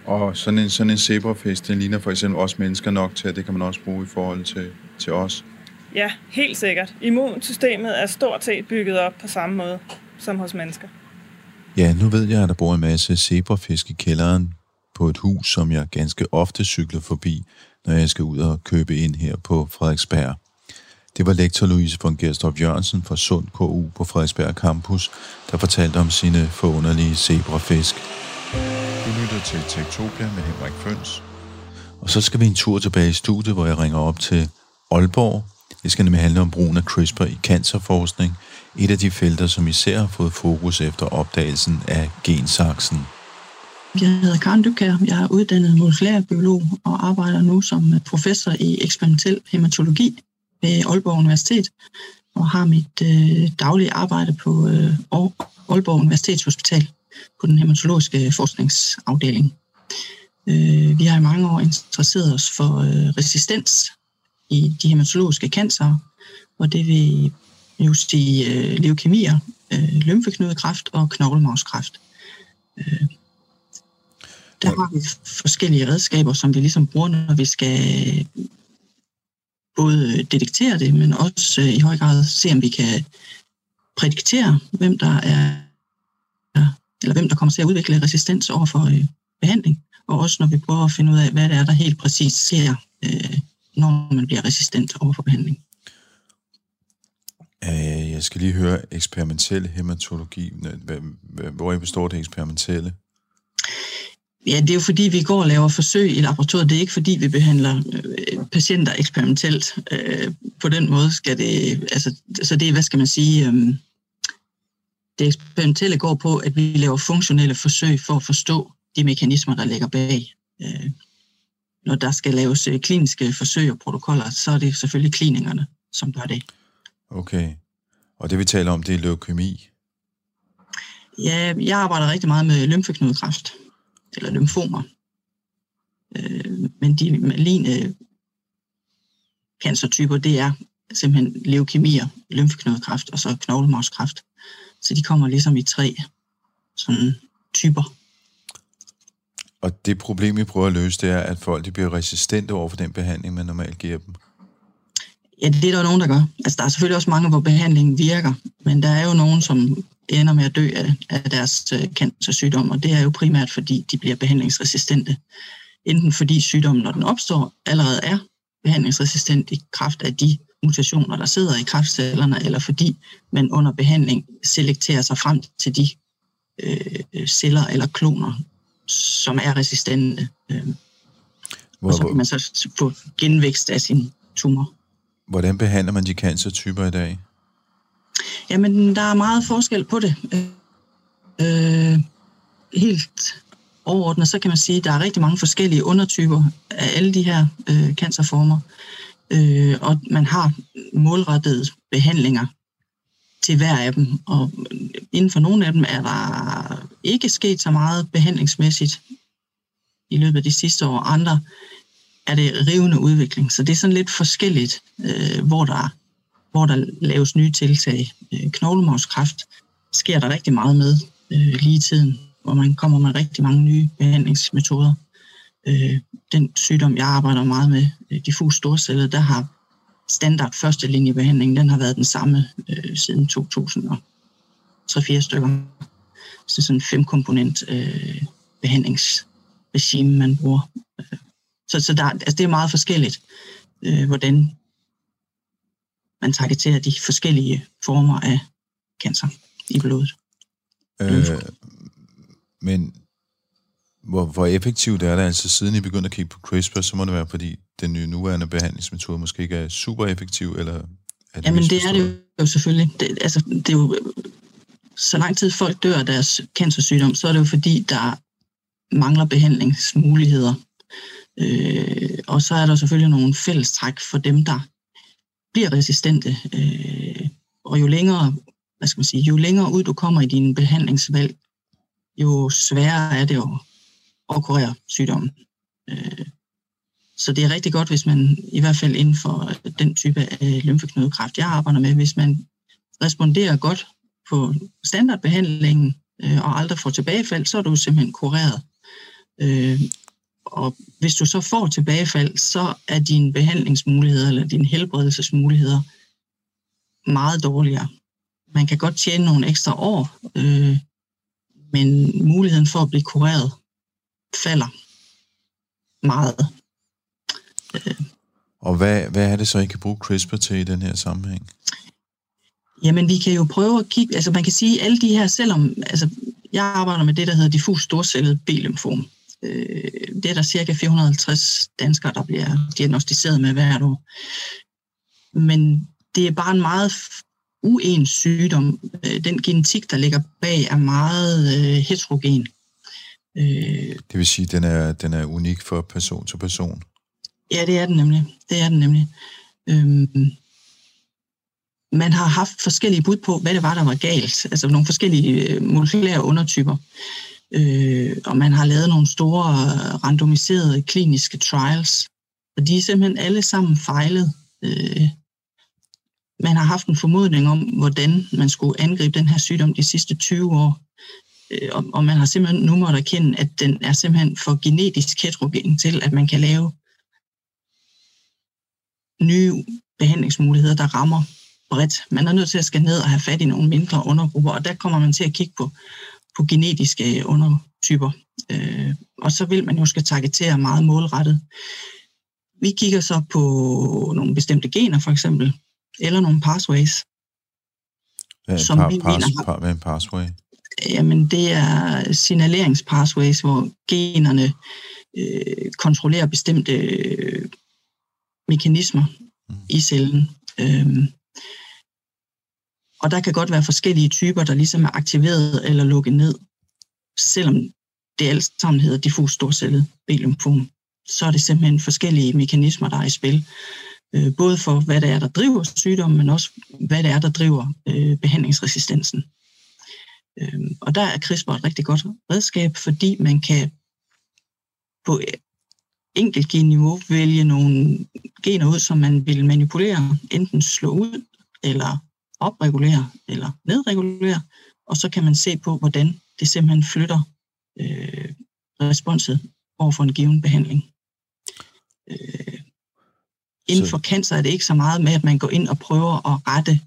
Og sådan en, sådan en zebrafisk, den ligner for eksempel også mennesker nok til, at det kan man også bruge i forhold til, til os. Ja, helt sikkert. Immunsystemet er stort set bygget op på samme måde som hos mennesker. Ja, nu ved jeg, at der bor en masse zebrafisk i kælderen på et hus, som jeg ganske ofte cykler forbi, når jeg skal ud og købe ind her på Frederiksberg. Det var lektor Louise von Gerstrup Jørgensen fra Sund KU på Frederiksberg Campus, der fortalte om sine forunderlige zebrafisk. Du lytter til Tektopia med Henrik Føns. Og så skal vi en tur tilbage i studiet, hvor jeg ringer op til Aalborg. Det skal nemlig handle om brugen af CRISPR i cancerforskning, et af de felter, som især har fået fokus efter opdagelsen af gensaksen. Jeg hedder Karen Dybkær, Jeg er uddannet molekylærbiolog og arbejder nu som øh, professor i eksperimentel hematologi ved Aalborg Universitet og har mit øh, daglige arbejde på øh, Aalborg Universitetshospital på den hematologiske forskningsafdeling. Øh, vi har i mange år interesseret os for øh, resistens i de hematologiske cancer, og det vil jo sige øh, leukemier, øh, lymfeknudekræft og knoglemavskræft. Øh, der har vi forskellige redskaber, som vi ligesom bruger, når vi skal både detektere det, men også øh, i høj grad se, om vi kan prædiktere, hvem der er eller hvem der kommer til at udvikle resistens over for øh, behandling, og også når vi prøver at finde ud af, hvad det er, der helt præcis ser, øh, når man bliver resistent over for behandling. Jeg skal lige høre eksperimentel hematologi. Hvor består det eksperimentelle? Ja, det er jo fordi, vi går og laver forsøg i laboratoriet. Det er ikke fordi, vi behandler øh, patienter eksperimentelt. Øh, på den måde skal det, altså, så det er, hvad skal man sige, øh, det eksperimentelle går på, at vi laver funktionelle forsøg for at forstå de mekanismer, der ligger bag. Øh, når der skal laves øh, kliniske forsøg og protokoller, så er det selvfølgelig klinikerne, som gør det. Okay. Og det vi taler om, det er leukemi? Ja, jeg arbejder rigtig meget med lymfeknudekræft eller lymfomer. Øh, men de maligne cancertyper, det er simpelthen leukemier, lymfeknudekræft og så knoglemarvskræft. Så de kommer ligesom i tre sådan typer. Og det problem, vi prøver at løse, det er, at folk de bliver resistente over for den behandling, man normalt giver dem. Ja, det er der nogen, der gør. Altså, der er selvfølgelig også mange, hvor behandlingen virker, men der er jo nogen, som ender med at dø af, af deres øh, cancersygdom, og det er jo primært, fordi de bliver behandlingsresistente. Enten fordi sygdommen, når den opstår, allerede er behandlingsresistent i kraft af de mutationer, der sidder i kræftcellerne, eller fordi man under behandling selekterer sig frem til de øh, celler eller kloner, som er resistente. Øh. Og så kan man så få genvækst af sin tumor. Hvordan behandler man de cancertyper i dag? Jamen, der er meget forskel på det. Øh, helt overordnet, så kan man sige, at der er rigtig mange forskellige undertyper af alle de her øh, cancerformer. Øh, og man har målrettede behandlinger til hver af dem. Og inden for nogle af dem er der ikke sket så meget behandlingsmæssigt i løbet af de sidste år. Andre er det rivende udvikling. Så det er sådan lidt forskelligt, øh, hvor, der, hvor der laves nye tiltag. Øh, knoglemavskræft sker der rigtig meget med øh, lige i tiden, hvor man kommer med rigtig mange nye behandlingsmetoder. Øh, den sygdom, jeg arbejder meget med, øh, diffus storcellet, der har standard første linjebehandling, den har været den samme øh, siden 2003 4 stykker. Så sådan en femkomponent øh, behandlingsregime, man bruger. Øh, så, så der, altså det er meget forskelligt, øh, hvordan man targeterer de forskellige former af cancer i blodet. Øh, men hvor, hvor effektivt er det altså, siden I begyndte at kigge på CRISPR, så må det være, fordi den nye nuværende behandlingsmetode måske ikke er super effektiv, eller er det Jamen det er det jo selvfølgelig. Det, altså, det er jo, så lang tid folk dør af deres cancersygdom, så er det jo fordi, der mangler behandlingsmuligheder. Øh, og så er der selvfølgelig nogle fællestræk for dem, der bliver resistente. Øh, og jo længere, hvad skal man sige, jo længere ud du kommer i din behandlingsvalg, jo sværere er det at, at kurere sygdommen. Øh, så det er rigtig godt, hvis man i hvert fald inden for den type af lymfeknudekræft, jeg arbejder med, hvis man responderer godt på standardbehandlingen øh, og aldrig får tilbagefald, så er du simpelthen kureret. Øh, og hvis du så får tilbagefald, så er dine behandlingsmuligheder eller dine helbredelsesmuligheder meget dårligere. Man kan godt tjene nogle ekstra år, øh, men muligheden for at blive kureret falder meget. Øh. Og hvad, hvad er det så, I kan bruge CRISPR til i den her sammenhæng? Jamen, vi kan jo prøve at kigge, altså man kan sige, alle de her, selvom, altså jeg arbejder med det, der hedder diffus storcellet B-lymfom. Øh, det er der cirka 450 danskere, der bliver diagnostiseret med hvert år. Men det er bare en meget uens sygdom. Øh, den genetik, der ligger bag, er meget øh, heterogen. Øh, det vil sige, at den er, den er unik for person til person? Ja, det er den nemlig. Det er den nemlig. Øhm, man har haft forskellige bud på, hvad det var, der var galt. Altså nogle forskellige øh, molekylære undertyper. Øh, øh, og man har lavet nogle store øh, randomiserede kliniske trials. Og de er simpelthen alle sammen fejlet. Øh, man har haft en formodning om, hvordan man skulle angribe den her sygdom de sidste 20 år. Øh, og, og man har simpelthen nu måtte erkende, at den er simpelthen for genetisk heterogen til, at man kan lave nye behandlingsmuligheder, der rammer bredt. Man er nødt til at skal ned og have fat i nogle mindre undergrupper, og der kommer man til at kigge på, på genetiske undertyper. Øh, og så vil man jo skal targetere meget målrettet. Vi kigger så på nogle bestemte gener, for eksempel, eller nogle pathways. Hvad er, som par, vi pass, mener, par, hvad er en pathway? Jamen, det er signaleringspathways, hvor generne øh, kontrollerer bestemte øh, mekanismer mm. i cellen. Øhm, og der kan godt være forskellige typer, der ligesom er aktiveret eller lukket ned, selvom det alt sammen hedder diffus storcellet B-lymfom. Så er det simpelthen forskellige mekanismer, der er i spil. Øh, både for, hvad det er, der driver sygdommen, men også, hvad det er, der driver øh, behandlingsresistensen. Øh, og der er CRISPR et rigtig godt redskab, fordi man kan på enkelt genniveau vælge nogle gener ud, som man vil manipulere, enten slå ud, eller opregulere, eller nedregulere, og så kan man se på, hvordan det simpelthen flytter øh, responset over for en given behandling. Øh, inden for cancer er det ikke så meget med, at man går ind og prøver at rette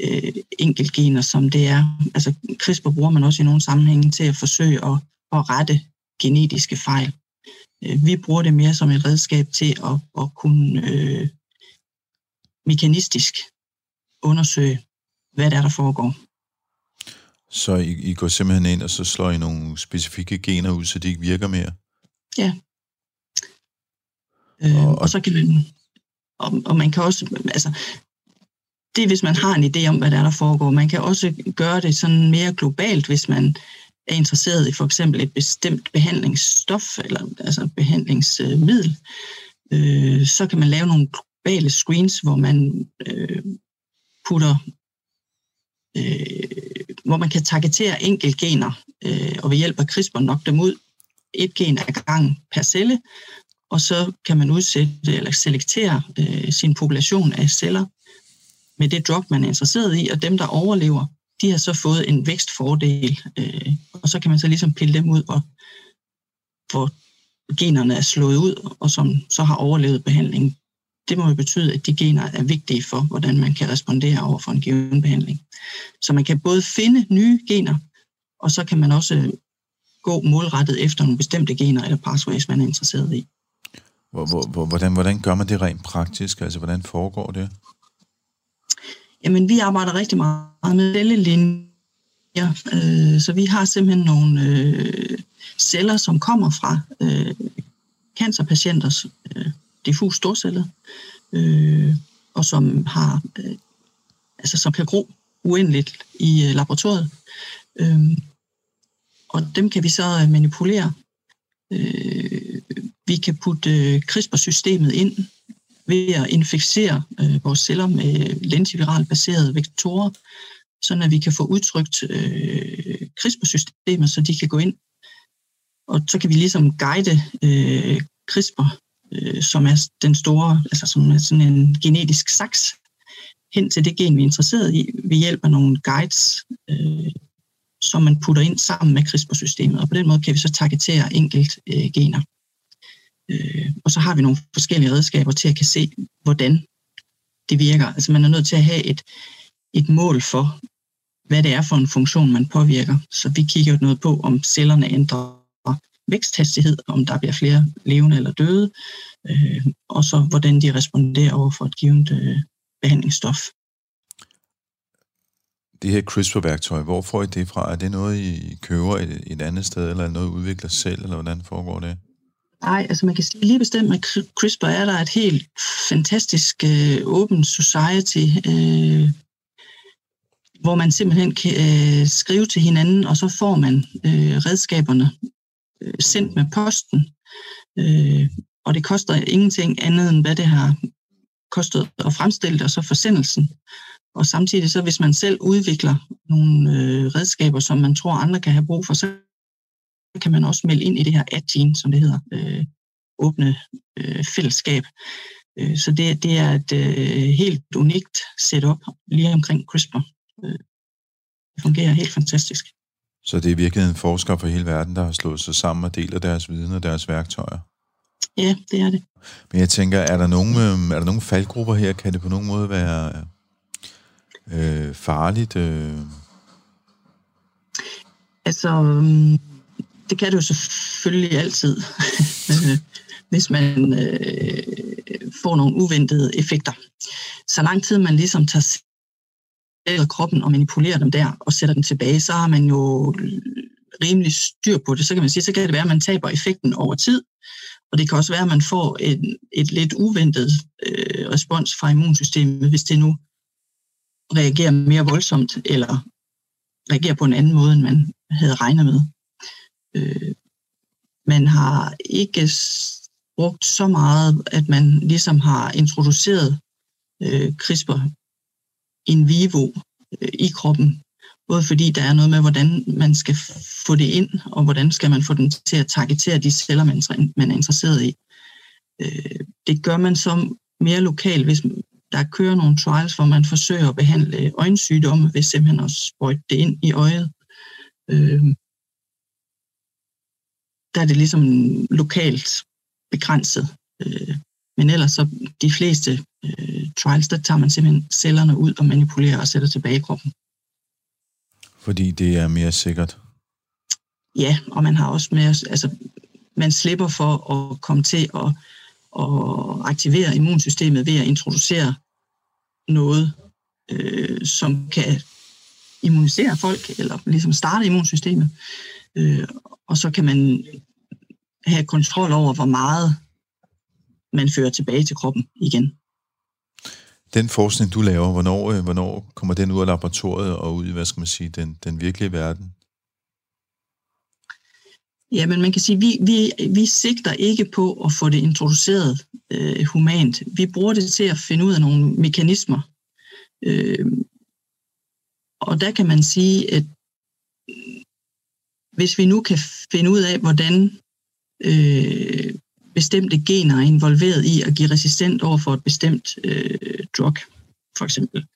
øh, enkeltgener, som det er. Altså CRISPR bruger man også i nogle sammenhænge til at forsøge at, at rette genetiske fejl. Øh, vi bruger det mere som et redskab til at, at kunne øh, mekanistisk undersøge, hvad det er, der foregår. Så I, I går simpelthen ind, og så slår I nogle specifikke gener ud, så de ikke virker mere? Ja. Øh, og, og så kan man, og, og man kan også, altså, det er, hvis man har en idé om, hvad der er, der foregår. Man kan også gøre det sådan mere globalt, hvis man er interesseret i for eksempel et bestemt behandlingsstof eller altså behandlingsmiddel, øh, så kan man lave nogle globale screens, hvor man øh, putter, øh, hvor man kan targetere enkelt gener, øh, og ved hjælp af CRISPR nok dem ud et gen ad gang per celle, og så kan man udsætte eller selektere øh, sin population af celler med det drug, man er interesseret i, og dem, der overlever, de har så fået en vækstfordel, øh, og så kan man så ligesom pille dem ud, hvor, hvor generne er slået ud, og som så har overlevet behandlingen. Det må jo betyde, at de gener er vigtige for, hvordan man kan respondere over for en given behandling. Så man kan både finde nye gener, og så kan man også gå målrettet efter nogle bestemte gener eller pathways, man er interesseret i. Hvordan, hvordan gør man det rent praktisk? Altså, hvordan foregår det? Jamen, vi arbejder rigtig meget med cellelinjer, øh, så vi har simpelthen nogle øh, celler, som kommer fra øh, cancerpatienters øh, diffus storceller, øh, og som har øh, altså som kan gro uendeligt i øh, laboratoriet. Øh, og dem kan vi så øh, manipulere. Øh, vi kan putte øh, CRISPR-systemet ind ved at inficere øh, vores celler med lentiviral baserede vektorer, så at vi kan få udtrykt øh, CRISPR-systemet, så de kan gå ind. Og så kan vi ligesom guide øh, CRISPR, øh, som er den store, altså som er sådan en genetisk saks, hen til det gen, vi er interesseret i, ved hjælp af nogle guides, øh, som man putter ind sammen med CRISPR-systemet. Og på den måde kan vi så targetere enkelt øh, gener. Øh, og så har vi nogle forskellige redskaber til at kan se, hvordan det virker. Altså man er nødt til at have et, et mål for, hvad det er for en funktion, man påvirker. Så vi kigger jo noget på, om cellerne ændrer væksthastighed, om der bliver flere levende eller døde, øh, og så hvordan de responderer over for et givet øh, behandlingsstof. Det her CRISPR-værktøj, hvor får I det fra? Er det noget, I køber et, et andet sted, eller noget, I udvikler selv, eller hvordan foregår det? Nej, altså man kan sige lige bestemt med CRISPR er der et helt fantastisk øh, open society, øh, hvor man simpelthen kan øh, skrive til hinanden, og så får man øh, redskaberne Øh, sendt med posten. Øh, og det koster ingenting andet end, hvad det har kostet at fremstille det, og så forsendelsen. Og samtidig så, hvis man selv udvikler nogle øh, redskaber, som man tror, andre kan have brug for, så kan man også melde ind i det her AdGene, som det hedder, øh, åbne øh, fællesskab. Øh, så det, det er et øh, helt unikt setup lige omkring CRISPR. Øh, det fungerer helt fantastisk. Så det er virkelig en forsker fra hele verden, der har slået sig sammen og deler deres viden og deres værktøjer? Ja, det er det. Men jeg tænker, er der nogle, øh, er der nogle faldgrupper her? Kan det på nogen måde være øh, farligt? Øh? Altså, øhm, det kan det jo selvfølgelig altid, hvis man øh, får nogle uventede effekter. Så lang tid man ligesom tager kroppen og manipulerer dem der og sætter den tilbage, så har man jo rimelig styr på det. Så kan man sige, så kan det være, at man taber effekten over tid, og det kan også være, at man får et, et lidt uventet øh, respons fra immunsystemet, hvis det nu reagerer mere voldsomt, eller reagerer på en anden måde, end man havde regnet med. Øh, man har ikke brugt så meget, at man ligesom har introduceret øh, CRISPR in vivo øh, i kroppen. Både fordi der er noget med, hvordan man skal få det ind, og hvordan skal man få den til at targetere de celler, man, man er interesseret i. Øh, det gør man så mere lokalt, hvis der kører nogle trials, hvor man forsøger at behandle øjensygdomme ved simpelthen at sprøjte det ind i øjet. Øh, der er det ligesom lokalt begrænset. Øh, men ellers så de fleste øh, trials, der tager man simpelthen cellerne ud og manipulerer og sætter tilbage i kroppen. Fordi det er mere sikkert? Ja, og man har også mere, altså man slipper for at komme til at, at aktivere immunsystemet ved at introducere noget, øh, som kan immunisere folk, eller ligesom starte immunsystemet. Øh, og så kan man have kontrol over, hvor meget man fører tilbage til kroppen igen. Den forskning, du laver, hvornår, øh, hvornår kommer den ud af laboratoriet og ud i, hvad skal man sige, den, den virkelige verden? Ja, men man kan sige, vi, vi, vi sigter ikke på at få det introduceret øh, humant. Vi bruger det til at finde ud af nogle mekanismer. Øh, og der kan man sige, at hvis vi nu kan finde ud af, hvordan øh, bestemte gener er involveret i at give resistent over for et bestemt øh, drug, for eksempel,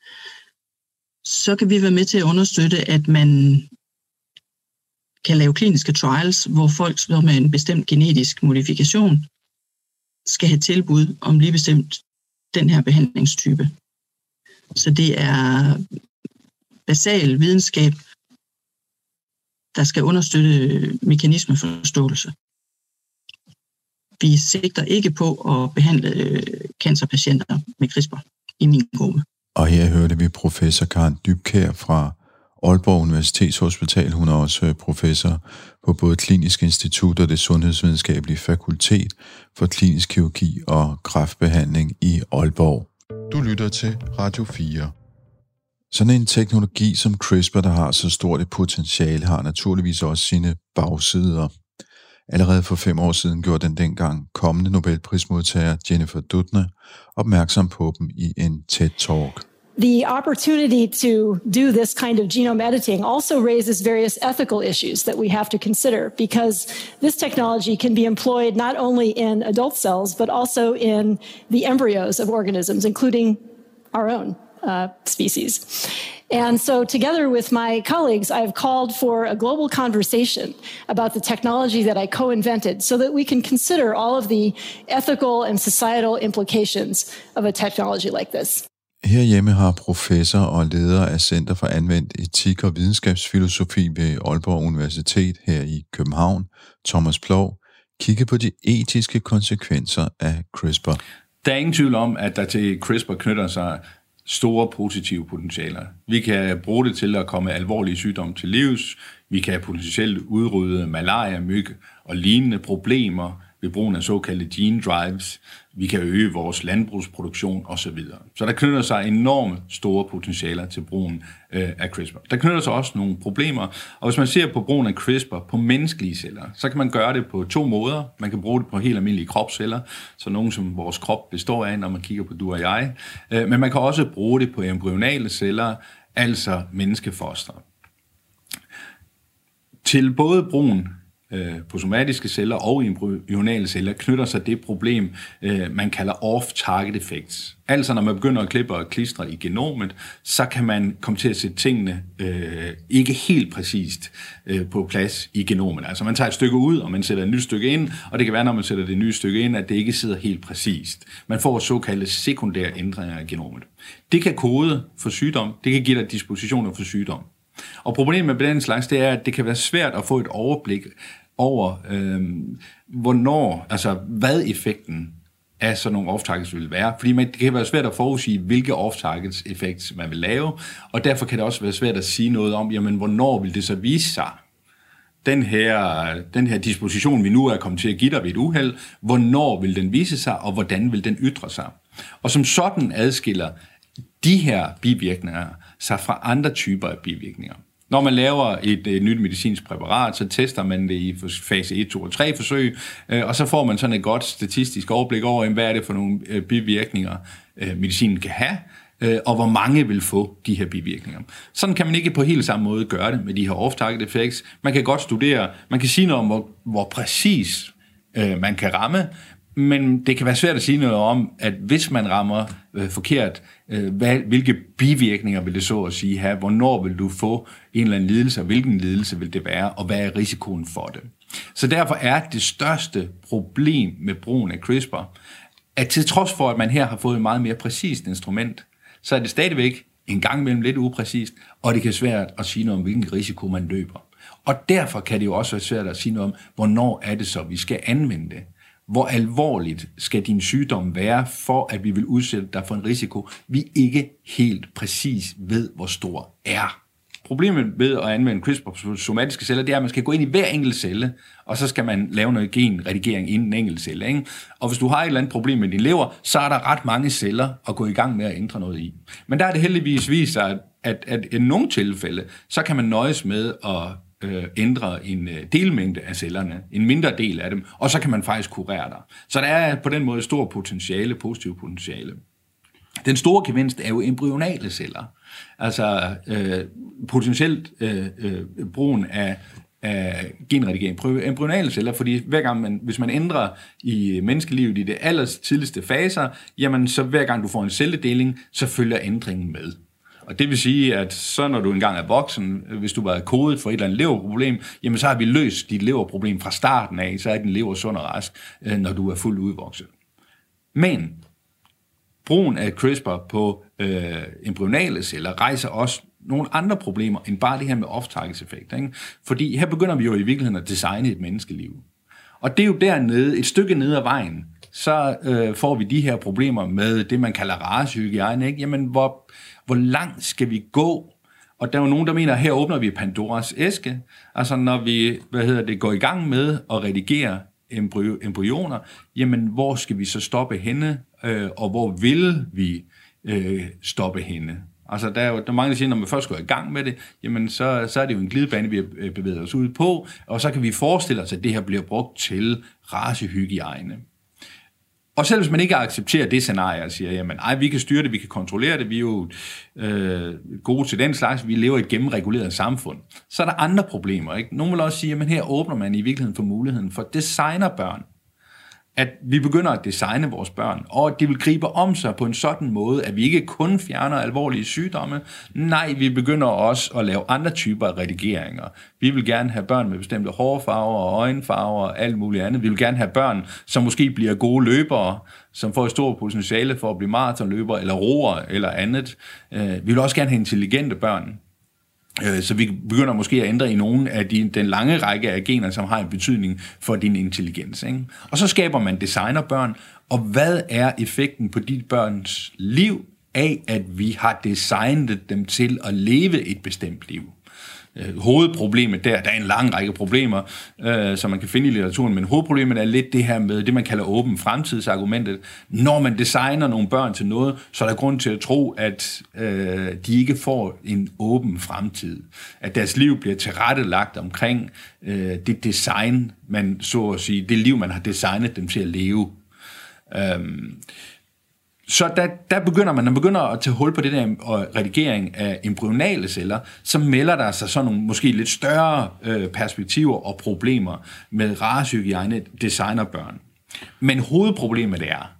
så kan vi være med til at understøtte, at man kan lave kliniske trials, hvor folk med en bestemt genetisk modifikation skal have tilbud om lige bestemt den her behandlingstype. Så det er basal videnskab, der skal understøtte mekanismeforståelse. Vi sigter ikke på at behandle øh, cancerpatienter med CRISPR i min gruppe. Og her hørte vi professor Karen Dybkær fra Aalborg Universitetshospital. Hun er også øh, professor på både Klinisk Institut og det Sundhedsvidenskabelige Fakultet for Klinisk Kirurgi og Kræftbehandling i Aalborg. Du lytter til Radio 4. Sådan en teknologi som CRISPR, der har så stort et potentiale, har naturligvis også sine bagsider. Allerede for fem år siden gjorde den dengang kommende Nobelprismodtager Jennifer Doudna opmærksom på dem i en TED-talk. The opportunity to do this kind of genome editing also raises various ethical issues that we have to consider because this technology can be employed not only in adult cells, but also in the embryos of organisms, including our own uh, species. And so, together with my colleagues, I've called for a global conversation about the technology that I co invented so that we can consider all of the ethical and societal implications of a technology like this. Herhjemme har professor og leder af Center for Anvendt Etik og Videnskabsfilosofi ved Aalborg Universitet her i København, Thomas Plov, kigget på de etiske konsekvenser af CRISPR. Der er ingen tvivl om, at der til CRISPR knytter sig store positive potentialer. Vi kan bruge det til at komme alvorlige sygdomme til livs. Vi kan potentielt udrydde malaria, myg og lignende problemer ved brugen af såkaldte gene drives. Vi kan øge vores landbrugsproduktion osv. Så der knytter sig enormt store potentialer til brugen øh, af CRISPR. Der knytter sig også nogle problemer, og hvis man ser på brugen af CRISPR på menneskelige celler, så kan man gøre det på to måder. Man kan bruge det på helt almindelige kropsceller, så nogen som vores krop består af, når man kigger på du og jeg. Øh, men man kan også bruge det på embryonale celler, altså menneskefoster. Til både brugen øh, på somatiske celler og embryonale celler knytter sig det problem, øh, man kalder off-target effects. Altså når man begynder at klippe og klistre i genomet, så kan man komme til at sætte tingene øh, ikke helt præcist øh, på plads i genomet. Altså man tager et stykke ud, og man sætter et nyt stykke ind, og det kan være, når man sætter det nye stykke ind, at det ikke sidder helt præcist. Man får såkaldte sekundære ændringer i genomet. Det kan kode for sygdom, det kan give dig dispositioner for sygdom. Og problemet med den slags, det er, at det kan være svært at få et overblik over, øh, hvornår, altså hvad effekten af sådan nogle off-targets vil være. Fordi man, det kan være svært at forudsige, hvilke off-targets effekt man vil lave, og derfor kan det også være svært at sige noget om, jamen hvornår vil det så vise sig, den her, den her disposition, vi nu er kommet til at give dig ved et uheld, hvornår vil den vise sig, og hvordan vil den ytre sig? Og som sådan adskiller de her bivirkninger sig fra andre typer af bivirkninger. Når man laver et, et nyt medicinsk præparat, så tester man det i fase 1, 2 og 3 forsøg, øh, og så får man sådan et godt statistisk overblik over, hvad er det for nogle øh, bivirkninger, øh, medicinen kan have, og hvor mange vil få de her bivirkninger. Sådan kan man ikke på helt samme måde gøre det med de her off-target effects. Man kan godt studere, man kan sige noget om, hvor, hvor præcis øh, man kan ramme, men det kan være svært at sige noget om, at hvis man rammer øh, forkert, øh, hvad, hvilke bivirkninger vil det så at sige have? Hvornår vil du få en eller anden lidelse, og hvilken lidelse vil det være, og hvad er risikoen for det? Så derfor er det største problem med brugen af CRISPR, at til trods for, at man her har fået et meget mere præcist instrument, så er det stadigvæk en gang imellem lidt upræcist, og det kan være svært at sige noget om, hvilken risiko man løber. Og derfor kan det jo også være svært at sige noget om, hvornår er det så, vi skal anvende det hvor alvorligt skal din sygdom være, for at vi vil udsætte dig for en risiko, vi ikke helt præcis ved, hvor stor er. Problemet ved at anvende CRISPR på somatiske celler, det er, at man skal gå ind i hver enkelt celle, og så skal man lave noget genredigering inden en enkelt celle. Ikke? Og hvis du har et eller andet problem med din lever, så er der ret mange celler at gå i gang med at ændre noget i. Men der er det heldigvis vist sig, at, at, at i nogle tilfælde, så kan man nøjes med at øh, ændre en øh, delmængde af cellerne, en mindre del af dem, og så kan man faktisk kurere dig. Så der er på den måde stor potentiale, positiv potentiale. Den store gevinst er jo embryonale celler. Altså øh, potentielt øh, øh, brugen af, af genredigering, embryonale celler, fordi hver gang man, hvis man ændrer i menneskelivet i det aller tidligste faser, jamen så hver gang du får en celledeling, så følger ændringen med. Og det vil sige, at så når du engang er voksen, hvis du var kodet for et eller andet leverproblem, jamen så har vi løst dit leverproblem fra starten af, så er din lever sund og rask, øh, når du er fuldt udvokset. Men brugen af CRISPR på øh, embryonale celler rejser også nogle andre problemer, end bare det her med off-target effekt. Ikke? Fordi her begynder vi jo i virkeligheden at designe et menneskeliv. Og det er jo dernede, et stykke ned ad vejen, så øh, får vi de her problemer med det, man kalder racehygiejne. Ikke? Jamen, hvor, hvor langt skal vi gå? Og der er jo nogen, der mener, at her åbner vi Pandoras æske. Altså, når vi hvad hedder det, går i gang med at redigere embryo, embryoner, jamen, hvor skal vi så stoppe henne? Øh, og hvor vil vi øh, stoppe henne? Altså, der er jo der er mange, der siger, når man først går i gang med det, jamen, så, så er det jo en glidebane, vi har bevæget os ud på, og så kan vi forestille os, at det her bliver brugt til racehygiejne. Og selv hvis man ikke accepterer det scenarie og siger, jamen ej, vi kan styre det, vi kan kontrollere det, vi er jo øh, gode til den slags, vi lever i et gennemreguleret samfund, så er der andre problemer. Ikke? Nogle vil også sige, at her åbner man i virkeligheden for muligheden for designerbørn at vi begynder at designe vores børn, og at de vil gribe om sig på en sådan måde, at vi ikke kun fjerner alvorlige sygdomme, nej, vi begynder også at lave andre typer af redigeringer. Vi vil gerne have børn med bestemte hårfarver og øjenfarver og alt muligt andet. Vi vil gerne have børn, som måske bliver gode løbere, som får et stort potentiale for at blive maratonløbere eller roer eller andet. Øh, vi vil også gerne have intelligente børn, Øh, så vi begynder måske at ændre i nogle af de, den lange række af gener, som har en betydning for din intelligens. Ikke? Og så skaber man designerbørn, og hvad er effekten på dit børns liv af, at vi har designet dem til at leve et bestemt liv? Øh, hovedproblemet der, der er en lang række problemer, øh, som man kan finde i litteraturen, men hovedproblemet er lidt det her med det, man kalder åben fremtidsargumentet. Når man designer nogle børn til noget, så er der grund til at tro, at øh, de ikke får en åben fremtid. At deres liv bliver tilrettelagt omkring øh, det design, man så at sige, det liv, man har designet dem til at leve. Øh, så der, der begynder man, når man begynder at tage hul på det der redigering af embryonale celler, så melder der sig sådan nogle måske lidt større øh, perspektiver og problemer med racehygiejne designerbørn. Men hovedproblemet er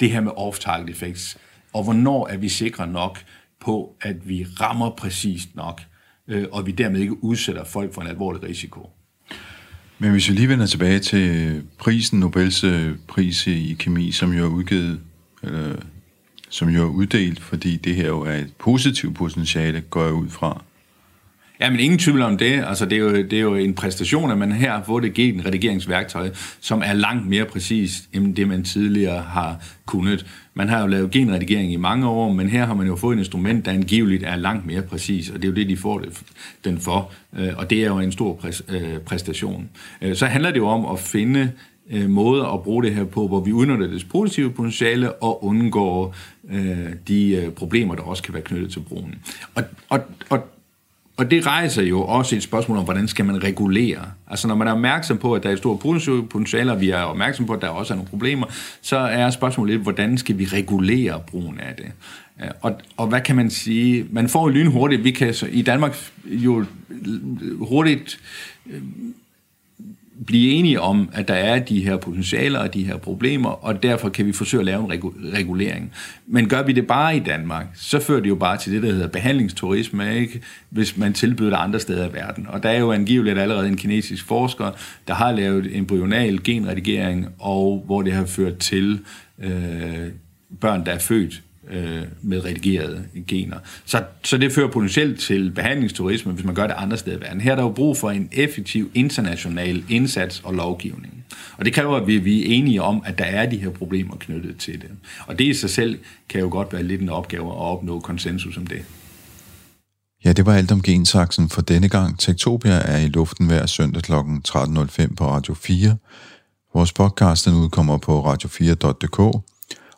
det her med off-target effects, og hvornår er vi sikre nok på, at vi rammer præcist nok, øh, og vi dermed ikke udsætter folk for en alvorlig risiko. Men hvis vi lige vender tilbage til prisen, Nobels øh, pris i kemi, som jo er udgivet øh, som jo er uddelt, fordi det her jo er et positivt potentiale, går jeg ud fra. Ja, men ingen tvivl om det. Altså, det, er jo, det er jo en præstation, at man her får det en redigeringsværktøj, som er langt mere præcis, end det man tidligere har kunnet. Man har jo lavet genredigering i mange år, men her har man jo fået et instrument, der angiveligt er langt mere præcis, og det er jo det, de får det, den for. Øh, og det er jo en stor øh, præstation. Øh, så handler det jo om at finde øh, måder at bruge det her på, hvor vi udnytter det positive potentiale og undgår øh, de øh, problemer, der også kan være knyttet til brugen. Og, og, og, og det rejser jo også et spørgsmål om, hvordan skal man regulere? Altså når man er opmærksom på, at der er et stort potentiale, og vi er opmærksom på, at der også er nogle problemer, så er spørgsmålet lidt, hvordan skal vi regulere brugen af det? Øh, og, og hvad kan man sige? Man får jo lynhurtigt, vi kan så, i Danmark jo hurtigt øh, blive enige om, at der er de her potentialer og de her problemer, og derfor kan vi forsøge at lave en regulering. Men gør vi det bare i Danmark, så fører det jo bare til det, der hedder behandlingsturisme, ikke? hvis man tilbyder det andre steder i verden. Og der er jo angiveligt allerede en kinesisk forsker, der har lavet embryonal genredigering, og hvor det har ført til øh, børn, der er født øh, med redigerede gener. Så, så det fører potentielt til behandlingsturisme, hvis man gør det andre steder i verden. Her er der jo brug for en effektiv international indsats og lovgivning. Og det kræver, at vi, vi er enige om, at der er de her problemer knyttet til det. Og det i sig selv kan jo godt være lidt en opgave at opnå konsensus om det. Ja, det var alt om gensaksen for denne gang. Tektopia er i luften hver søndag kl. 13.05 på Radio 4. Vores podcast den udkommer på radio4.dk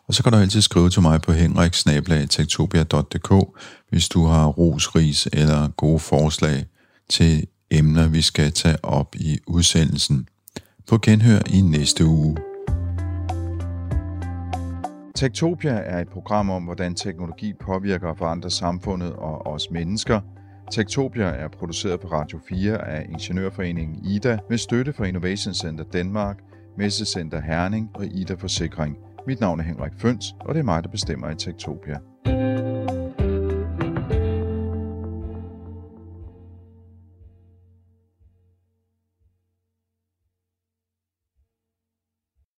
og så kan du altid skrive til mig på henriksnablag.tektopia.dk, hvis du har ros, ris eller gode forslag til emner, vi skal tage op i udsendelsen. På genhør i næste uge. Tektopia er et program om, hvordan teknologi påvirker og forandrer samfundet og os mennesker. Tektopia er produceret på Radio 4 af Ingeniørforeningen IDA med støtte fra Innovation Center Danmark, Messecenter Herning og IDA Forsikring – mit navn er Henrik Føns, og det er mig, der bestemmer i Tektopia.